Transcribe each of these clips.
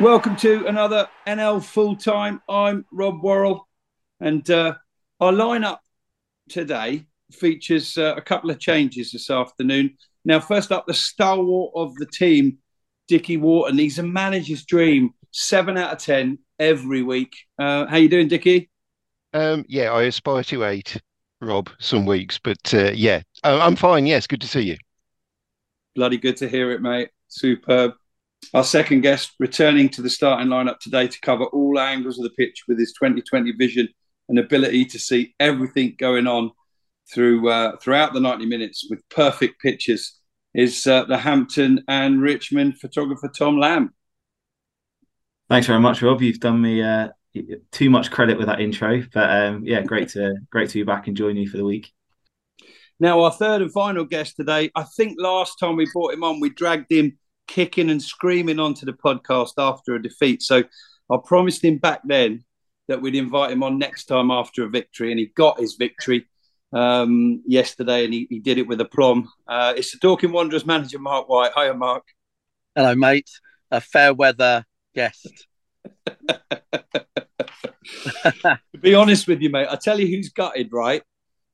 Welcome to another NL Full Time. I'm Rob Worrell, and uh, our lineup today features uh, a couple of changes this afternoon. Now, first up, the stalwart of the team, Dickie Wharton. He's a manager's dream, seven out of ten every week. Uh, how you doing, Dickie? Um, yeah, I aspire to eight, Rob, some weeks, but uh, yeah, I'm fine. Yes, good to see you. Bloody good to hear it, mate. Superb. Our second guest returning to the starting lineup today to cover all angles of the pitch with his 2020 vision and ability to see everything going on through uh, throughout the 90 minutes with perfect pictures is uh, the Hampton and Richmond photographer Thom Lang. Thanks very much, Rob. You've done me uh, too much credit with that intro, but um, yeah, great to great to be back and join you for the week. Now, our third and final guest today. I think last time we brought him on, we dragged him kicking and screaming onto the podcast after a defeat. So I promised him back then that we'd invite him on next time after a victory, and he got his victory um, yesterday, and he, he, did it with aplomb. Uh, it's the Dorking Wanderers manager, Marc White. Hiya, Marc. Hello, mate. A fair weather guest. to be honest with you, mate, I tell you who's gutted, right?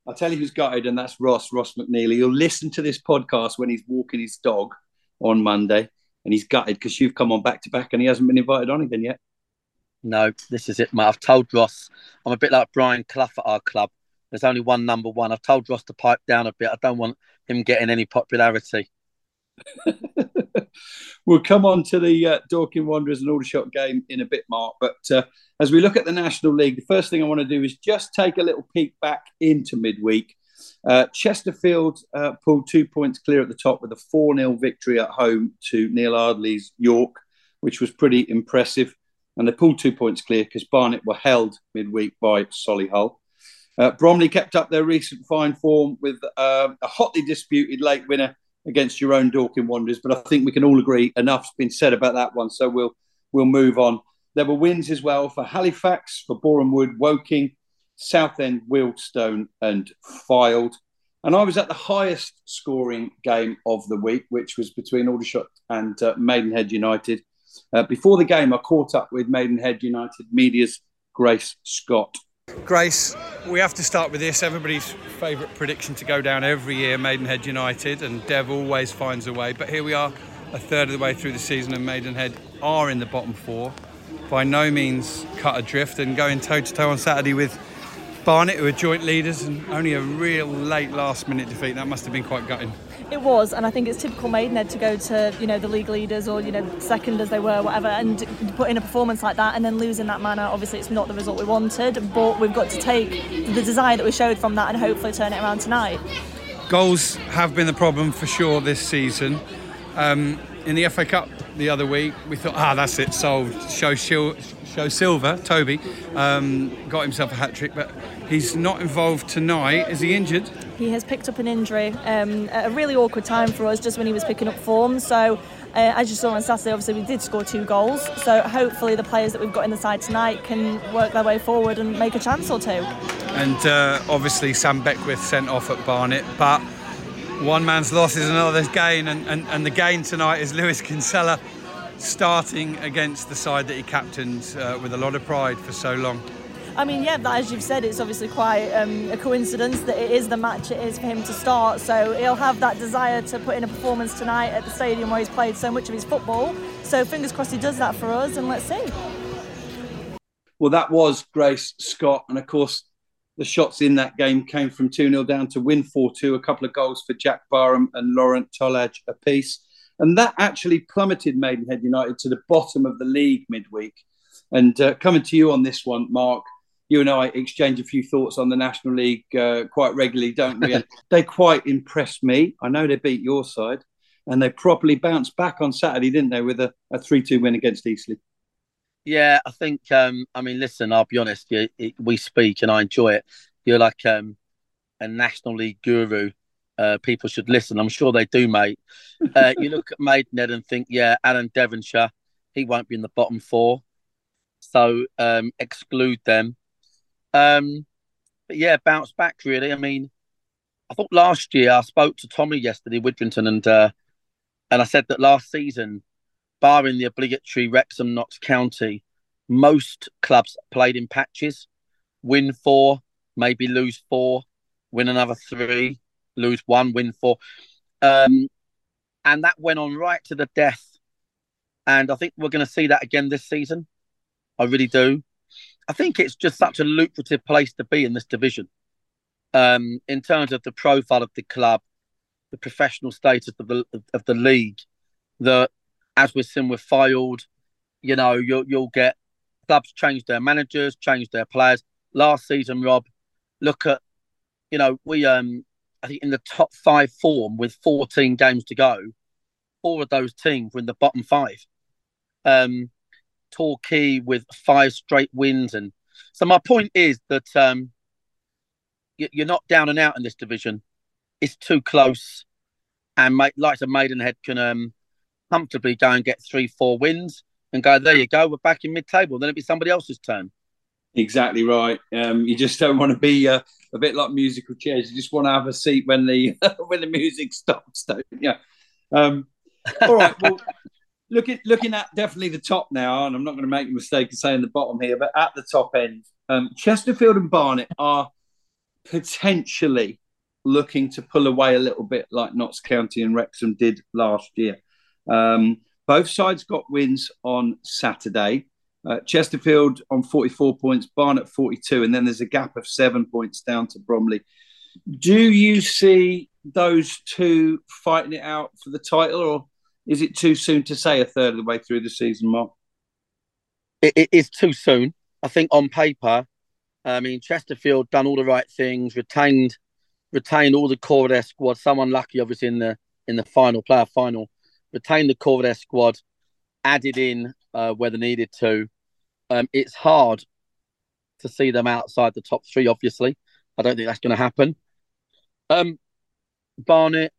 I tell you who's gutted, and that's Ross, Ross McNeely. He'll listen to this podcast when he's walking his dog on Monday, and he's gutted because you've come on back to back, and he hasn't been invited on again yet. No, this is it, mate. I've told Ross I'm a bit like Brian Clough at our club. There's only one number one. I've told Ross to pipe down a bit. I don't want him getting any popularity. we'll come on to the uh, Dorking Wanderers and Aldershot game in a bit, Marc. But uh, as we look at the National League, the first thing I want to do is just take a little peek back into midweek uh, Chesterfield uh, pulled two points clear at the top with a 4 0 victory at home to Neil Ardley's York, which was pretty impressive. And they pulled two points clear because Barnet were held midweek by Solihull. Uh, Bromley kept up their recent fine form with uh, a hotly disputed late winner against your own Dorking Wanderers, but I think we can all agree enough's been said about that one, so we'll we'll move on. There were wins as well for Halifax, for Boreham Wood, Woking, Southend, Wealdstone, and Fylde. And I was at the highest scoring game of the week, which was between Aldershot and uh, Maidenhead United. Uh, before the game, I caught up with Maidenhead United media's Grace Scott. Grace, we have to start with this. Everybody's favourite prediction to go down every year, Maidenhead United, and Dev always finds a way. But here we are, a third of the way through the season, and Maidenhead are in the bottom four. By no means cut adrift and going toe to toe on Saturday with Barnet, who are joint leaders, and only a real late last minute defeat. That must have been quite gutting. It was, and I think it's typical Maidenhead to go to you know the league leaders or you know second as they were, whatever, and put in a performance like that and then lose in that manner. Obviously, it's not the result we wanted, but we've got to take the desire that we showed from that and hopefully turn it around tonight. Goals have been the problem for sure this season. Um, in the FA Cup the other week, we thought, ah, that's it, solved. Show, show Silver, Toby, um, got himself a hat trick, but He's not involved tonight. Is he injured? He has picked up an injury um, at a really awkward time for us, just when he was picking up form. So, uh, as you saw on Saturday, obviously we did score two goals. So hopefully the players that we've got in the side tonight can work their way forward and make a chance or two. And uh, obviously Sam Beckwith sent off at Barnet, but one man's loss is another's gain, and, and, and the gain tonight is Lewis Kinsella starting against the side that he captained uh, with a lot of pride for so long. I mean, yeah, as you've said, it's obviously quite um, a coincidence that it is the match it is for him to start. So he'll have that desire to put in a performance tonight at the stadium where he's played so much of his football. So fingers crossed he does that for us, and let's see. Well, that was Grace Scott, and of course, the shots in that game came from 2 0 down to win 4 2, a couple of goals for Jack Barham and Lorent Tolaj apiece. And that actually plummeted Maidenhead United to the bottom of the league midweek. And uh, coming to you on this one, Marc, you and I exchange a few thoughts on the National League uh, quite regularly, don't we? And they quite impressed me. I know they beat your side, and they properly bounced back on Saturday, didn't they, with a, a 3 2 win against Eastleigh? Yeah, I think, um, I mean, listen, I'll be honest, you, it, we speak and I enjoy it. You're like um, a National League guru. Uh, people should listen. I'm sure they do, mate. Uh, you look at Maidenhead and think, yeah, Alan Devonshire, he won't be in the bottom four. So um, exclude them. Um, but yeah, bounce back really. I mean, I thought last year I spoke to Tommy yesterday, Widdrington, and uh, and I said that last season barring the obligatory Wrexham Notts County, most clubs played in patches. Win four, maybe lose four, win another three, lose one, win four. Um, and that went on right to the death. And I think we're going to see that again this season. I really do. I think it's just such a lucrative place to be in this division. Um, in terms of the profile of the club, the professional status of the of the league, that as we've seen with Fylde, you know, you'll you'll get clubs change their managers, change their players. Last season, Rob, look at, you know, we um I think in the top five form with 14 games to go, four of those teams were in the bottom five. Um, Torquay with five straight wins, and so my point is that um, you're not down and out in this division. It's too close, and like a Maidenhead can um, comfortably go and get three, four wins, and go there. You go, we're back in mid-table. Then it'll be somebody else's turn. Exactly right. Um, you just don't want to be uh, a bit like musical chairs. You just want to have a seat when the when the music stops, don't you? Um, all right. Well, looking looking at definitely the top now, and I'm not going to make the mistake of saying the bottom here, but at the top end, um, Chesterfield and Barnet are potentially looking to pull away a little bit like Notts County and Wrexham did last year. Um, both sides got wins on Saturday. Uh, Chesterfield on 44 points, Barnet 42, and then there's a gap of seven points down to Bromley. Do you see those two fighting it out for the title, or is it too soon to say a third of the way through the season, Marc? it, it is too soon. I think on paper, I mean Chesterfield done all the right things, retained retained all the core of their squad. Some unlucky, obviously, in the in the final player final, retained the core of their squad, added in uh, where they needed to. Um, it's hard to see them outside the top three. Obviously, I don't think that's going to happen. Um, Barnet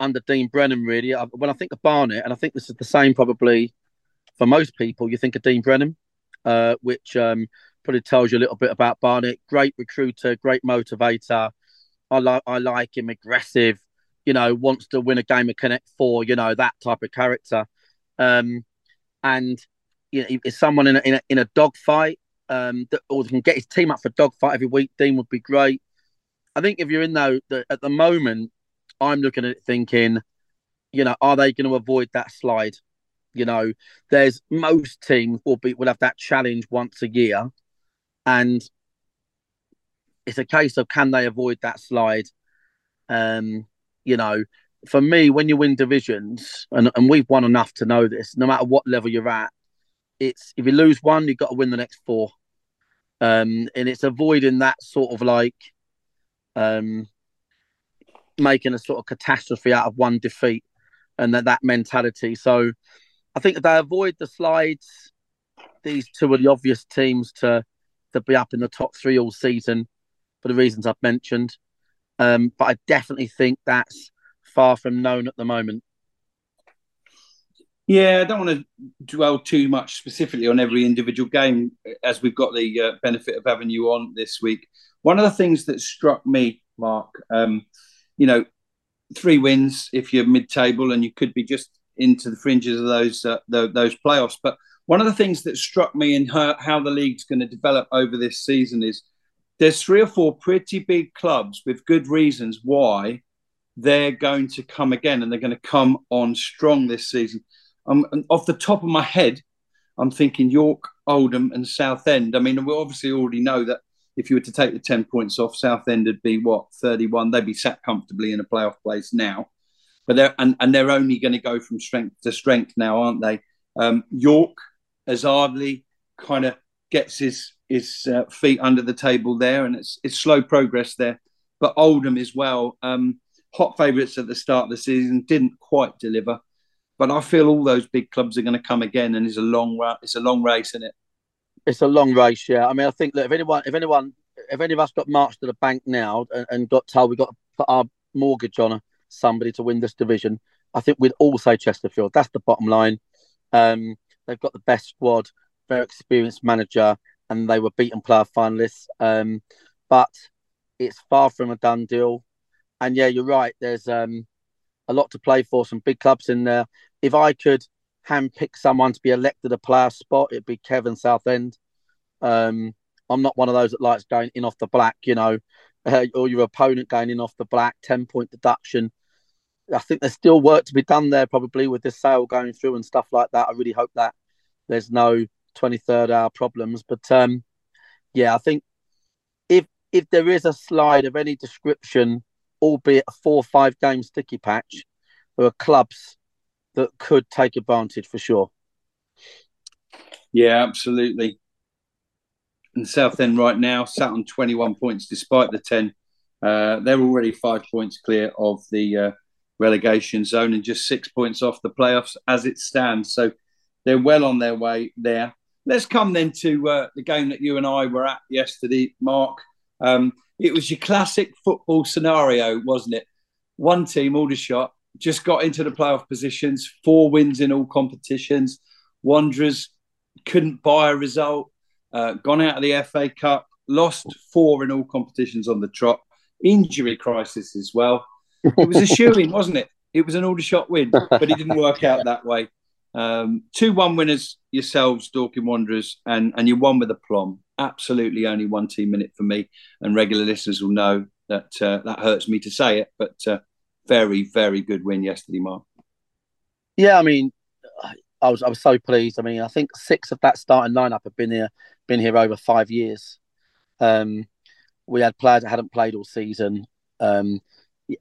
under Dean Brennan, really. I, when I think of Barnet, and I think this is the same probably for most people, you think of Dean Brennan, uh, which um, probably tells you a little bit about Barnet. Great recruiter, great motivator. I like I like him, aggressive. You know, wants to win a game of Connect Four. You know that type of character. Um, and you know, if someone in a, in a, in a dogfight, um, that, or can get his team up for dogfight every week, Dean would be great. I think if you're in though, the, at the moment, I'm looking at it thinking, you know, are they going to avoid that slide? You know, there's most teams will be will have that challenge once a year, and it's a case of can they avoid that slide? Um, you know, for me, when you win divisions, and, and we've won enough to know this, no matter what level you're at, it's if you lose one, you've got to win the next four. Um, and it's avoiding that sort of like um, making a sort of catastrophe out of one defeat and that, that mentality. So I think if they avoid the slides, these two are the obvious teams to to be up in the top three all season for the reasons I've mentioned. Um, but I definitely think that's far from known at the moment. Yeah, I don't want to dwell too much specifically on every individual game as we've got the uh, benefit of having you on this week. One of the things that struck me, Marc, um, you know, three wins if you're mid-table and you could be just into the fringes of those uh, the, those playoffs. But one of the things that struck me in her, how the league's going to develop over this season is there's three or four pretty big clubs with good reasons why they're going to come again and they're going to come on strong this season. Um, off the top of my head, I'm thinking York, Oldham, and Southend. I mean, we obviously already know that if you were to take the 10 points off, Southend would be what, 31? They'd be sat comfortably in a playoff place now. But they're, and, and they're only going to go from strength to strength now, aren't they? Um, York, as kind of gets his his uh, feet under the table there, and it's it's slow progress there. But Oldham as well, um, hot favourites at the start of the season, didn't quite deliver. But I feel all those big clubs are going to come again, and it's a long it's a long race, isn't it? It's a long race, yeah. I mean, I think that if anyone, if anyone, if any of us got marched to the bank now and, and got told we got to put our mortgage on somebody to win this division, I think we'd all say Chesterfield. That's the bottom line. Um, they've got the best squad, very experienced manager, and they were beaten player finalists. Um, but it's far from a done deal. And yeah, you're right. There's um, a lot to play for. Some big clubs in there. If I could handpick someone to be elected a player spot, it'd be Kevin Southend. Um, I'm not one of those that likes going in off the black, you know, uh, or your opponent going in off the black, 10 point deduction. I think there's still work to be done there, probably with this sale going through and stuff like that. I really hope that there's no 23rd hour problems. But um, yeah, I think if if there is a slide of any description, albeit a four or five game sticky patch, there are clubs that could take advantage for sure. Yeah, absolutely. And Southend right now sat on 21 points despite the 10. Uh, they're already five points clear of the uh, relegation zone and just six points off the playoffs as it stands. So they're well on their way there. Let's come then to uh, the game that you and I were at yesterday, Marc. Um, it was your classic football scenario, wasn't it? One team, Aldershot, just got into the playoff positions, four wins in all competitions. Wanderers couldn't buy a result, uh, gone out of the FA Cup, lost four in all competitions on the trot, injury crisis as well. It was a shoe wasn't it? It was an Aldershot win, but it didn't work out that way. Um, two one winners yourselves, Dorking Wanderers, and and you won with a plum. Absolutely, only one team minute for me, and regular listeners will know that uh, that hurts me to say it, but uh, very very good win yesterday, Marc. Yeah, I mean, I was I was so pleased. I mean, I think six of that starting lineup have been here been here over five years. Um, we had players that hadn't played all season. Um,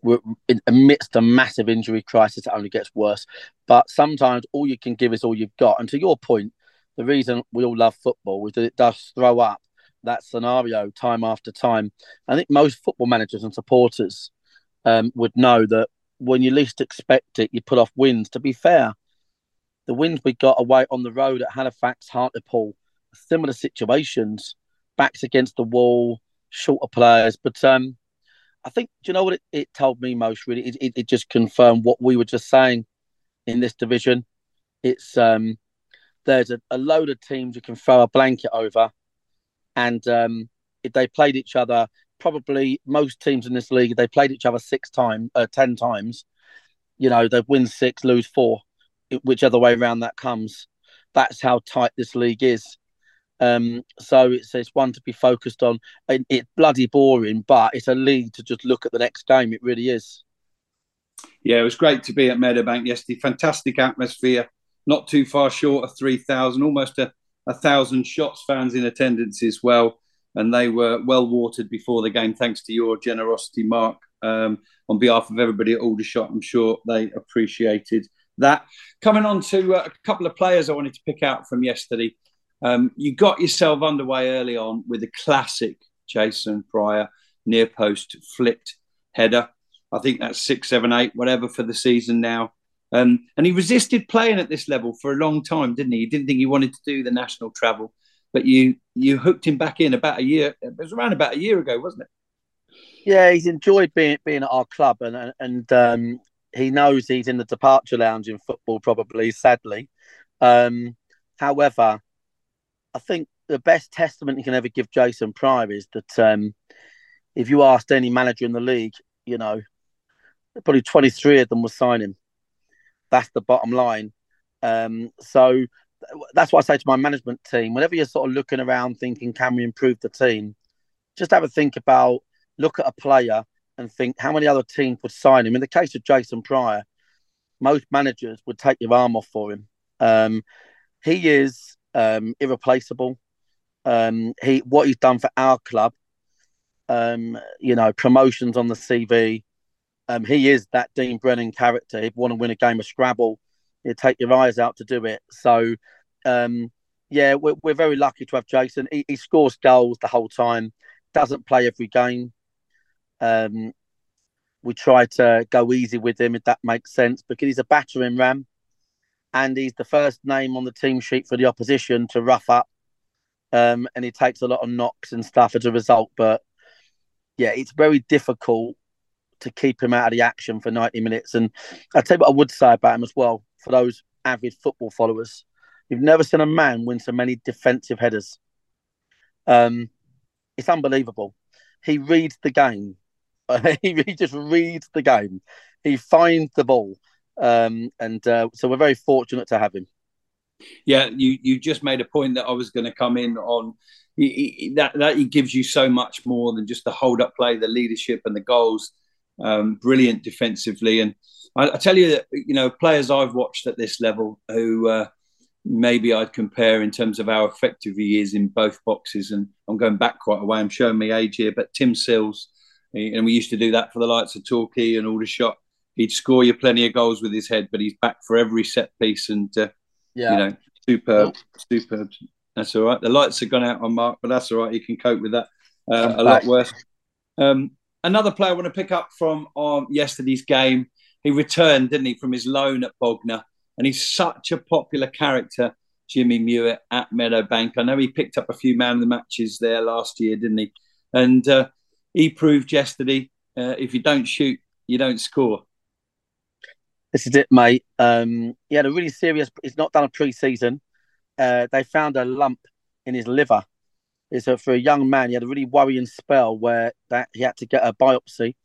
we're in, amidst a massive injury crisis that only gets worse. But sometimes all you can give is all you've got. And to your point, the reason we all love football is that it does throw up that scenario time after time. I think most football managers and supporters um, would know that when you least expect it, you put off wins. To be fair, the wins we got away on the road at Halifax, Hartlepool, similar situations, backs against the wall, shorter players. But um, I think, do you know what it, it told me most really? It, it, it, just confirmed what we were just saying in this division. It's um, there's a, a load of teams you can throw a blanket over, and um, if they played each other, probably most teams in this league, they played each other six times, uh, ten times. You know, they win six, lose four, whichever way around that comes. That's how tight this league is. Um, so it's it's one to be focused on. And it's bloody boring, but it's a league to just look at the next game. It really is. Yeah, it was great to be at Meadowbank yesterday. Fantastic atmosphere. Not too far short of three thousand, almost a, a thousand shots fans in attendance as well. And they were well watered before the game, thanks to your generosity, Marc. Um, on behalf of everybody at Aldershot, I'm sure they appreciated that. Coming on to uh, a couple of players I wanted to pick out from yesterday. Um, you got yourself underway early on with a classic Jason Prior near post flipped header. I think that's six, seven, eight, whatever for the season now. Um, and he resisted playing at this level for a long time, didn't he? He didn't think he wanted to do the national travel, but you you hooked him back in about a year. It was around about a year ago, wasn't it? Yeah, he's enjoyed being being at our club, and and um, he knows he's in the departure lounge in football, probably sadly. Um, however, I think the best testament you can ever give Jason Prior is that um, if you asked any manager in the league, you know, probably 23 of them will sign him. That's the bottom line. Um, so that's what I say to my management team. Whenever you're sort of looking around thinking, can we improve the team? Just have a think about, look at a player and think how many other teams would sign him. In the case of Jason Prior, most managers would take your arm off for him. Um, he is um, irreplaceable. Um, he what he's done for our club, um, you know, promotions on the CV. Um, he is that Dean Brennan character. He'd want to win a game of Scrabble, he'd take your eyes out to do it. So, um, yeah, we're, we're very lucky to have Jason. He, he scores goals the whole time. Doesn't play every game. Um, we try to go easy with him if that makes sense because he's a battering ram and he's the first name on the team sheet for the opposition to rough up. Um, and he takes a lot of knocks and stuff as a result. But yeah, it's very difficult to keep him out of the action for 90 minutes. And I'll tell you what I would say about him as well for those avid football followers. You've never seen a man win so many defensive headers. Um, it's unbelievable. He reads the game. he, just reads the game. He finds the ball. Um, and uh, so we're very fortunate to have him. Yeah, you you just made a point that I was going to come in on. He, he, that that he gives you so much more than just the hold up play, the leadership, and the goals. Um, brilliant defensively, and I, I, tell you that you know players I've watched at this level who uh, maybe I'd compare in terms of how effective he is in both boxes. And I'm going back quite a way. I'm showing me age here, but Tim Sills, and we used to do that for the likes of Torquay and Aldershot. He'd score you plenty of goals with his head, but he's back for every set piece, and uh, yeah. you know, superb, superb. That's all right. The lights have gone out on Marc, but that's all right. He can cope with that. Uh, a lot worse. Um, another player I want to pick up from um, yesterday's game. He returned, didn't he, from his loan at Bognor, and he's such a popular character. Jimmy Muitt at Meadowbank. I know he picked up a few man of the matches there last year, didn't he? And uh, he proved yesterday uh, if you don't shoot, you don't score. This is it, mate. Um, he had a really serious. He's not done a pre-season. Uh, they found a lump in his liver. It's a, for a young man. He had a really worrying spell where that he had to get a biopsy,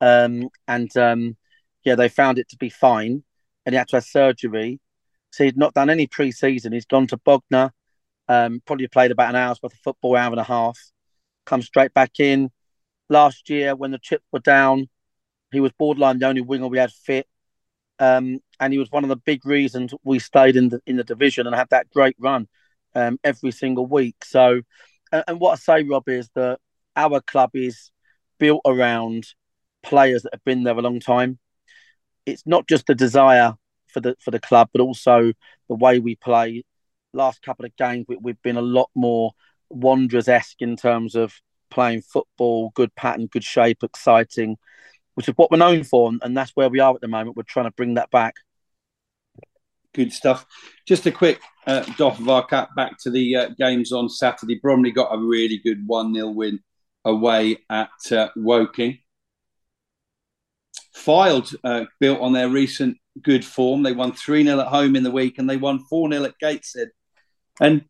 um, and um, yeah, they found it to be fine, and he had to have surgery. So he'd not done any pre-season. He's gone to Bognor, um, probably played about an hour's worth of football, hour and a half. Come straight back in. Last year, when the chips were down, he was borderline the only winger we had fit. Um, and he was one of the big reasons we stayed in the in the division and had that great run um, every single week. So, and, and, what I say, Rob, is that our club is built around players that have been there a long time. It's not just the desire for the for the club, but also the way we play. Last couple of games, we, we've been a lot more Wanderers esque in terms of playing football, good pattern, good shape, exciting which is what we're known for, and that's where we are at the moment. We're trying to bring that back. Good stuff. Just a quick uh, doff of our cap back to the uh, games on Saturday. Bromley got a really good 1 0 win away at uh, Woking. Fylde uh, built on their recent good form. They won 3 0 at home in the week and they won 4 0 at Gateshead. And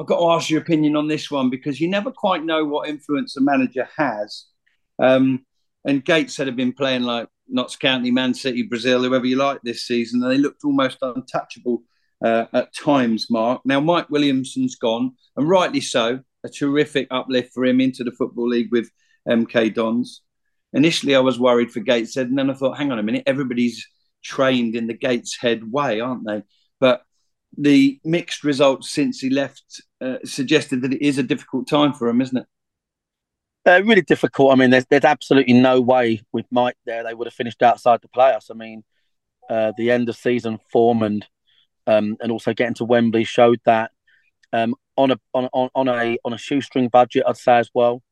I've got to ask your opinion on this one because you never quite know what influence a manager has. Um, and Gateshead have been playing like Notts County, Man City, Brazil, whoever you like this season, they looked almost untouchable uh, at times, Marc. Now, Mike Williamson's gone, and rightly so. A terrific uplift for him into the Football League with MK Dons. Initially, I was worried for Gateshead, and then I thought, hang on a minute, everybody's trained in the Gateshead way, aren't they? But the mixed results since he left uh, suggested that it is a difficult time for him, isn't it? Uh, really difficult. I mean, there's there's absolutely no way with Mike there they would have finished outside the playoffs. I mean, uh, the end of season form and um, and also getting to Wembley showed that um, on a on, on on a on a shoestring budget, I'd say as well.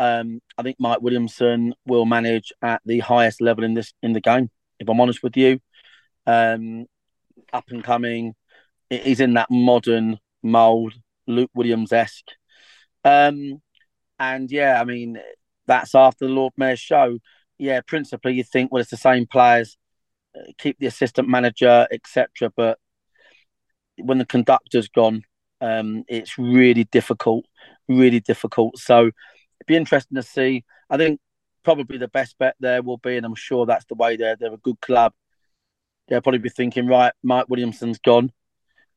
Um, I think Mike Williamson will manage at the highest level in this in the game. If I'm honest with you, um, up and coming, he's in that modern mold, Luke Williams esque. Um, and yeah, I mean, that's after the Lord Mayor's show. Yeah, principally, you think, well, it's the same players, uh, keep the assistant manager, etc. But when the conductor's gone, um, it's really difficult, really difficult. So it'd be interesting to see. I think probably the best bet there will be, and I'm sure that's the way they're, they're a good club. They'll probably be thinking, right, Mike Williamson's gone,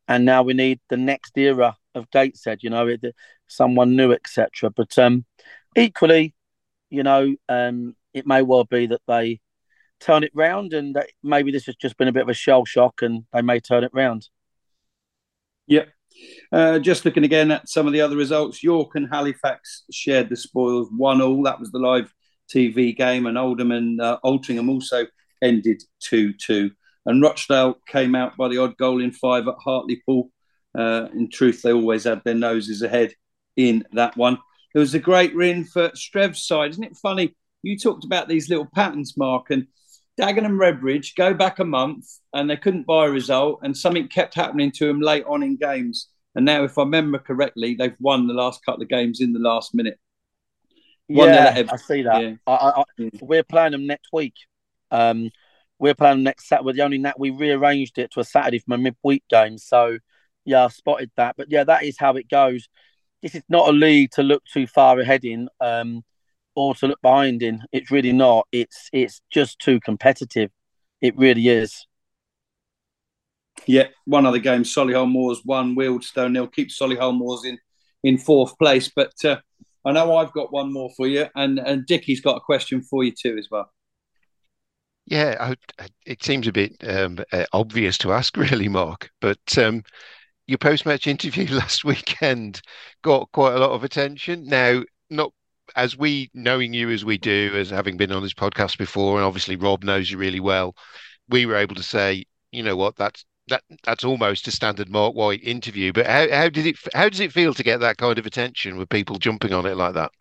and now we need the next era of Gateshead. You know, someone new, etc. But um, equally, you know, um, it may well be that they turn it round, and maybe this has just been a bit of a shell shock, and they may turn it round. Yep. Uh, just looking again at some of the other results, York and Halifax shared the spoils one all. That was the live TV game, and Oldham and uh, Altrincham also ended two two. And Rochdale came out by the odd goal in five at Hartlepool. Uh, in truth, they always had their noses ahead in that one. It was a great win for Strev's side. Isn't it funny? You talked about these little patterns, Marc, and Dagenham and Redbridge go back a month and they couldn't buy a result, and something kept happening to them late on in games. And now, if I remember correctly, they've won the last couple of games in the last minute. One yeah, I see that. Yeah. I, I, I, we're playing them next week. Um, we're playing next Saturday. The only that we rearranged it to a Saturday from a midweek game. So, yeah, I spotted that. But yeah, that is how it goes this is not a league to look too far ahead in um, or to look behind in. It's really not. It's it's just too competitive. It really is. Yeah, one other game. Solihull Moors one, Wealdstone nil. Keep Solihull Moors in in fourth place. But uh, I know I've got one more for you, and and Dickie's got a question for you too as well. Yeah, I, it seems a bit um, uh, obvious to ask, really, Marc. But um, your post-match interview last weekend got quite a lot of attention. Now, not as we knowing you as we do, as having been on this podcast before, and obviously Rob knows you really well, we were able to say, you know what, that's that that's almost a standard Marc White interview. But how how did it how does it feel to get that kind of attention with people jumping on it like that?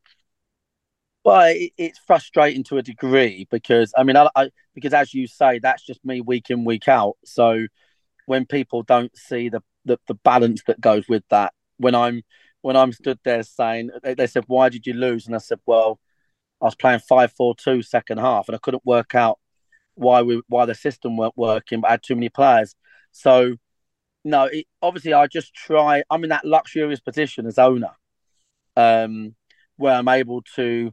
Well, it, it's frustrating to a degree because I mean, I, I, because as you say, that's just me week in week out. So when people don't see the, the the balance that goes with that, when I'm when I'm stood there saying they, they said, "Why did you lose?" and I said, "Well, I was playing five four two second half, and I couldn't work out why we why the system weren't working, but I had too many players." So no, it, obviously I just try. I'm in that luxurious position as owner, um, where I'm able to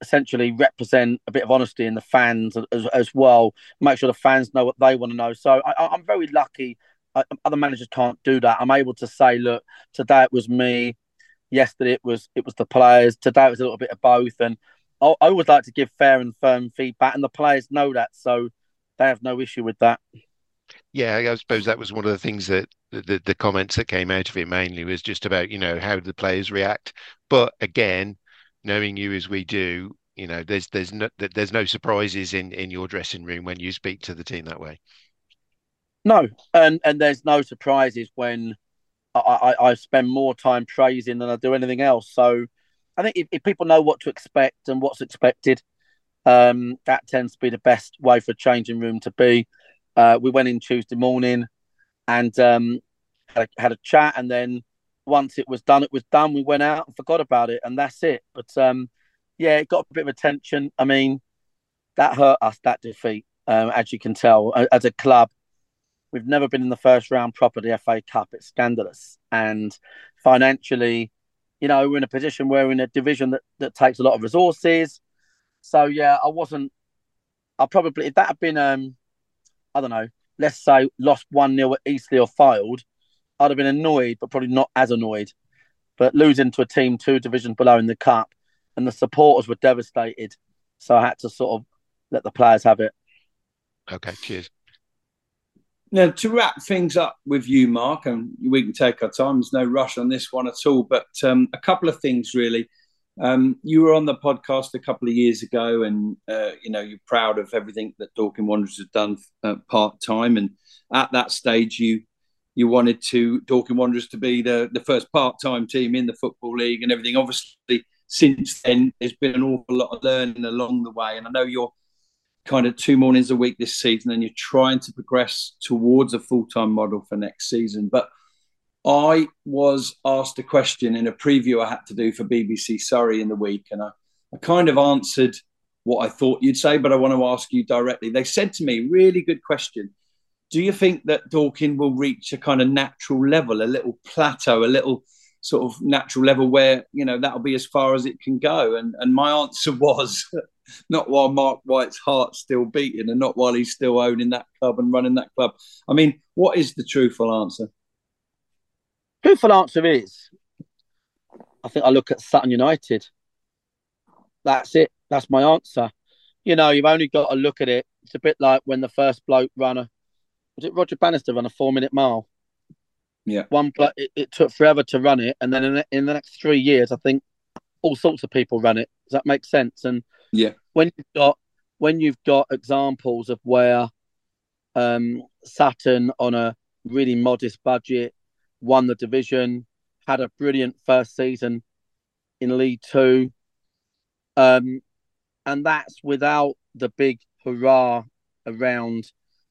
essentially represent a bit of honesty in the fans as, as well. Make sure the fans know what they want to know. So I, am very lucky. I, other managers can't do that. I'm able to say, look, today it was me. Yesterday it was it was the players. Today it was a little bit of both. And I, I always like to give fair and firm feedback, and the players know that, so they have no issue with that. Yeah, I suppose that was one of the things that the, the comments that came out of it mainly was just about you know how the players react. But again, knowing you as we do, you know, there's there's no there's no surprises in in your dressing room when you speak to the team that way. No, and and there's no surprises when I, I, I spend more time praising than I do anything else. So I think if, if people know what to expect and what's expected, um, that tends to be the best way for a changing room to be. Uh, we went in Tuesday morning and um, had, a, had a chat, and then once it was done, it was done. We went out and forgot about it, and that's it. But um, yeah, it got a bit of attention. I mean, that hurt us that defeat, um, as you can tell. As a club, we've never been in the first round proper the FA Cup. It's scandalous, and financially, you know, we're in a position where we're in a division that, that takes a lot of resources. So yeah, I wasn't. I probably if that had been um, I don't know, let's say lost one 0 at Eastleigh or Fylde, I'd have been annoyed, but probably not as annoyed. But losing to a team two divisions below in the cup, and the supporters were devastated, so I had to sort of let the players have it. Okay, cheers. Now, to wrap things up with you, Marc, and we can take our time. There's no rush on this one at all, but um, a couple of things really. Um, you were on the podcast a couple of years ago, and uh, you know you're proud of everything that Dorking Wanderers have done uh, part time. And at that stage, you you wanted to Dorking Wanderers to be the, the first part-time team in the football league and everything. Obviously, since then, there's been an awful lot of learning along the way, and I know you're kind of two mornings a week this season, and you're trying to progress towards a full-time model for next season. But I was asked a question in a preview I had to do for BBC Surrey in the week, and I, I kind of answered what I thought you'd say, but I want to ask you directly. They said to me, really good question do you think that Dorking will reach a kind of natural level, a little plateau, a little sort of natural level where you know that'll be as far as it can go? And and my answer was not while Marc White's heart's still beating, and not while he's still owning that club and running that club. I mean, what is the truthful answer? Truthful answer is, I think I look at Sutton United. That's it. That's my answer. You know, you've only got to look at it. It's a bit like when the first bloke runner was it Roger Bannister run a four minute mile? Yeah. One, it, it took forever to run it, and then in the, in the next three years, I think all sorts of people run it. Does that make sense? And yeah, when you've got when you've got examples of where um, Sutton on a really modest budget won the division, had a brilliant first season in League Two, um, and that's without the big hurrah around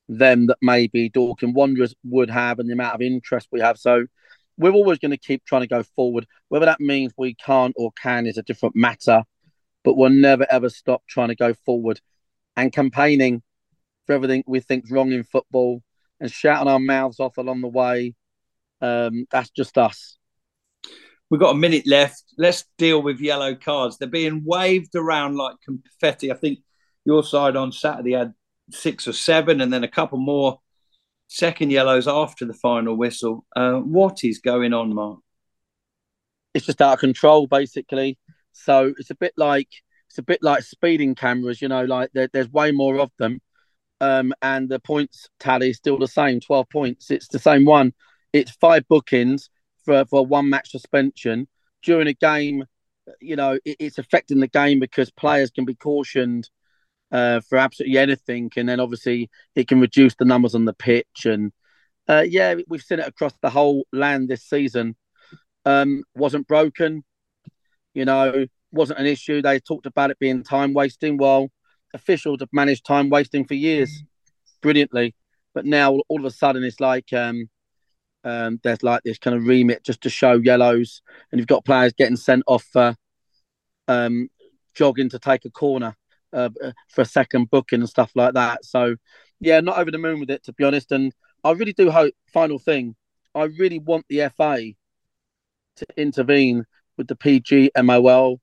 them that maybe Dorking Wanderers would have and the amount of interest we have. So we're always going to keep trying to go forward. Whether that means we can't or can is a different matter, but we'll never ever stop trying to go forward and campaigning for everything we think's wrong in football and shouting our mouths off along the way. Um, that's just us. We've got a minute left. Let's deal with yellow cards. They're being waved around like confetti. I think your side on Saturday had six or seven, and then a couple more second yellows after the final whistle. Uh, what is going on, Marc? It's just out of control, basically. So it's a bit like it's a bit like speeding cameras, you know, like there, there's way more of them. Um, and the points tally is still the same 12 points. It's the same one. It's five bookings for, for one match suspension during a game. You know, it, it's affecting the game because players can be cautioned uh, for absolutely anything. And then obviously it can reduce the numbers on the pitch. And uh, yeah, we've seen it across the whole land this season. Um, wasn't broken, you know, wasn't an issue. They talked about it being time wasting. Well, officials have managed time wasting for years brilliantly. But now all of a sudden it's like um, um, there's like this kind of remit just to show yellows, and you've got players getting sent off for um, jogging to take a corner uh, for a second booking and stuff like that. So, yeah, not over the moon with it to be honest. And I really do hope. Final thing, I really want the FA to intervene with the PGMOL.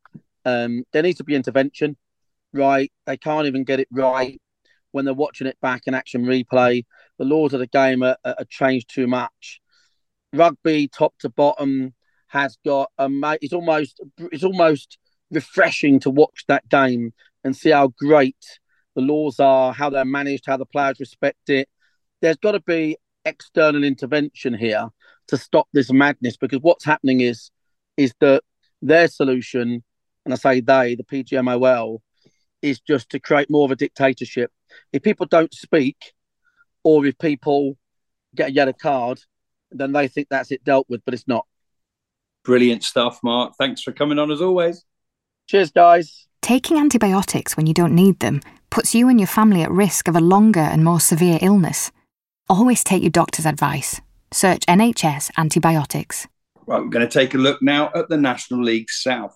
Um, there needs to be intervention, right? They can't even get it right when they're watching it back in action replay. The laws of the game are, are changed too much. Rugby, top to bottom, has got a. It's almost. It's almost refreshing to watch that game and see how great the laws are, how they're managed, how the players respect it. There's got to be external intervention here to stop this madness because what's happening is is that their solution, and I say they, the PGMOL, is just to create more of a dictatorship. If people don't speak, or if people get a yellow card, then they think that's it dealt with, but it's not. Brilliant stuff, Marc. Thanks for coming on as always. Cheers, guys. Taking antibiotics when you don't need them puts you and your family at risk of a longer and more severe illness. Always take your doctor's advice. Search NHS antibiotics. Right, we're going to take a look now at the National League South.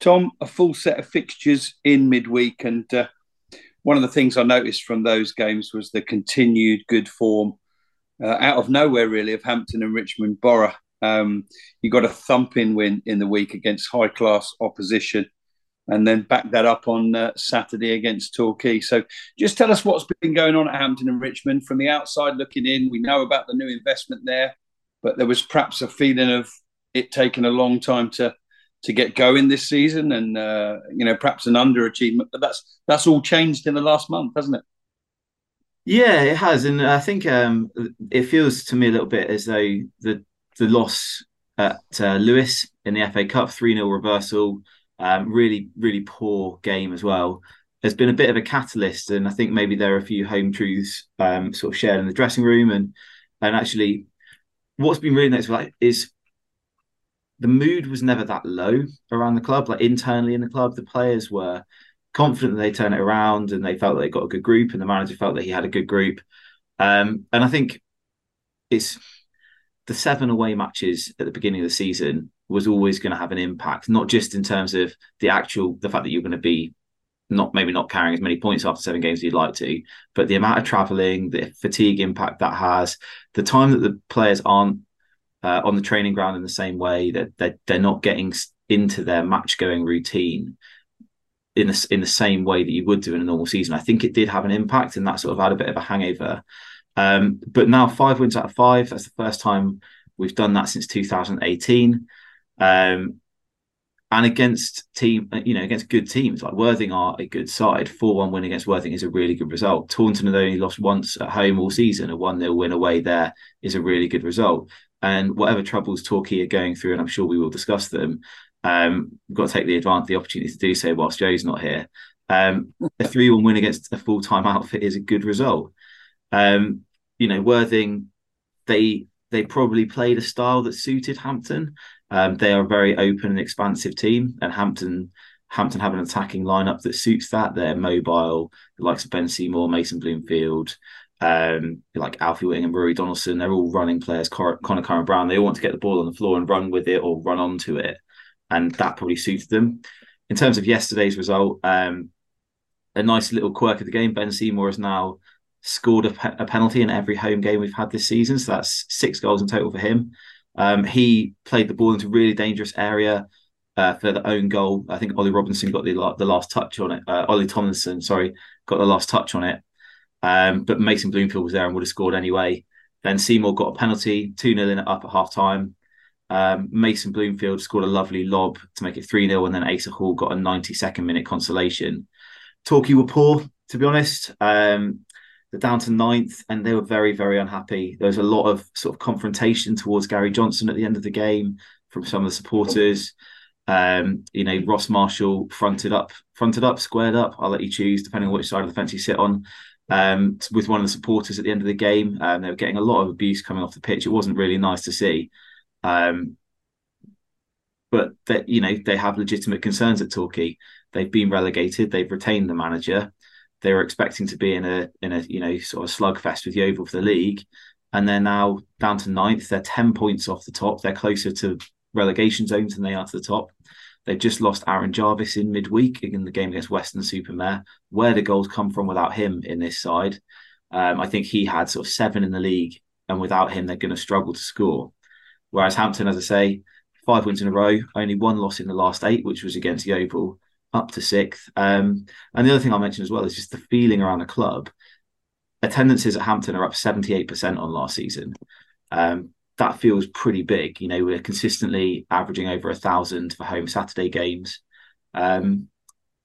Thom, a full set of fixtures in midweek, and uh, one of the things I noticed from those games was the continued good form uh, out of nowhere, really, of Hampton and Richmond Borough. Um, you got a thumping win in the week against high class opposition and then back that up on uh, Saturday against Torquay. So just tell us what's been going on at Hampton and Richmond from the outside looking in. We know about the new investment there, but there was perhaps a feeling of it taking a long time to to get going this season, and uh, you know perhaps an underachievement. But that's that's all changed in the last month, hasn't it? Yeah, it has, and I think um, it feels to me a little bit as though the the loss at uh, Lewes in the FA Cup three 0 reversal um, really, really poor game as well. There's been a bit of a catalyst, and I think maybe there are a few home truths um, sort of shared in the dressing room, and and actually, what's been really nice is the mood was never that low around the club. Like internally in the club, the players were confident that they turn it around, and they felt that they got a good group, and the manager felt that he had a good group. Um, and I think it's the seven away matches at the beginning of the season was always going to have an impact, not just in terms of the actual the fact that you're going to be not maybe not carrying as many points after seven games as you'd like to, but the amount of travelling, the fatigue impact that has, the time that the players aren't uh, on the training ground in the same way that they're, they're not getting into their match going routine in the, in the same way that you would do in a normal season. I think it did have an impact, and that sort of had a bit of a hangover. Um, but now five wins out of five. That's the first time we've done that since 2018. Um, and against team, you know, against good teams like Worthing are a good side. Four-one win against Worthing is a really good result. Taunton have only lost once at home all season. A one-nil win away there is a really good result. And whatever troubles Torquay are going through, and I'm sure we will discuss them, um, we've got to take the advantage, the opportunity to do so whilst Joe's not here. Um, a three-one win against a full-time outfit is a good result. Um, you know, Worthing, they they probably played a style that suited Hampton. Um, they are a very open and expansive team, and Hampton Hampton have an attacking lineup that suits that. They're mobile, the likes of Ben Seymour, Mason Bloomfield, um, like Alfie Wing and Rory Donaldson. They're all running players. Connor Curran Brown. They all want to get the ball on the floor and run with it or run onto it, and that probably suited them. In terms of yesterday's result, um, a nice little quirk of the game. Ben Seymour is now scored a, pe- a, penalty in every home game we've had this season. So that's six goals in total for him. Um, he played the ball into a really dangerous area uh, for the own goal. I think Ollie Robinson got the the last touch on it. Uh, Ollie Tomlinson, sorry, got the last touch on it. Um, but Mason Bloomfield was there and would have scored anyway. then Seymour got a penalty, 2 0 in it up at half time. Um, Mason Bloomfield scored a lovely lob to make it 3 0, and then Asa Hall got a 92nd minute consolation. Torquay were poor, to be honest. Um, they're down to ninth, and they were very, very unhappy. There was a lot of sort of confrontation towards Gary Johnson at the end of the game from some of the supporters. Um, you know, Ross Marshall fronted up, fronted up, squared up. I'll let you choose, depending on which side of the fence you sit on. Um, with one of the supporters at the end of the game, um, they were getting a lot of abuse coming off the pitch. It wasn't really nice to see. Um, but that you know they have legitimate concerns at Torquay. They've been relegated. They've retained the manager. They were expecting to be in a in a you know sort of slugfest with Yeovil for the league, and they're now down to ninth. They're ten points off the top. They're closer to relegation zones than they are to the top. They've just lost Aaron Jarvis in midweek in the game against Weston-super-Mare. Where the goals come from without him in this side, um, I think he had sort of seven in the league, and without him, they're going to struggle to score. Whereas Hampton, as I say, five wins in a row, only one loss in the last eight, which was against Yeovil, up to sixth. Um, and the other thing I'll mention as well is just the feeling around the club. Attendances at Hampton are up 78% on last season. Um, that feels pretty big. You know, we're consistently averaging over a thousand for home Saturday games. Um,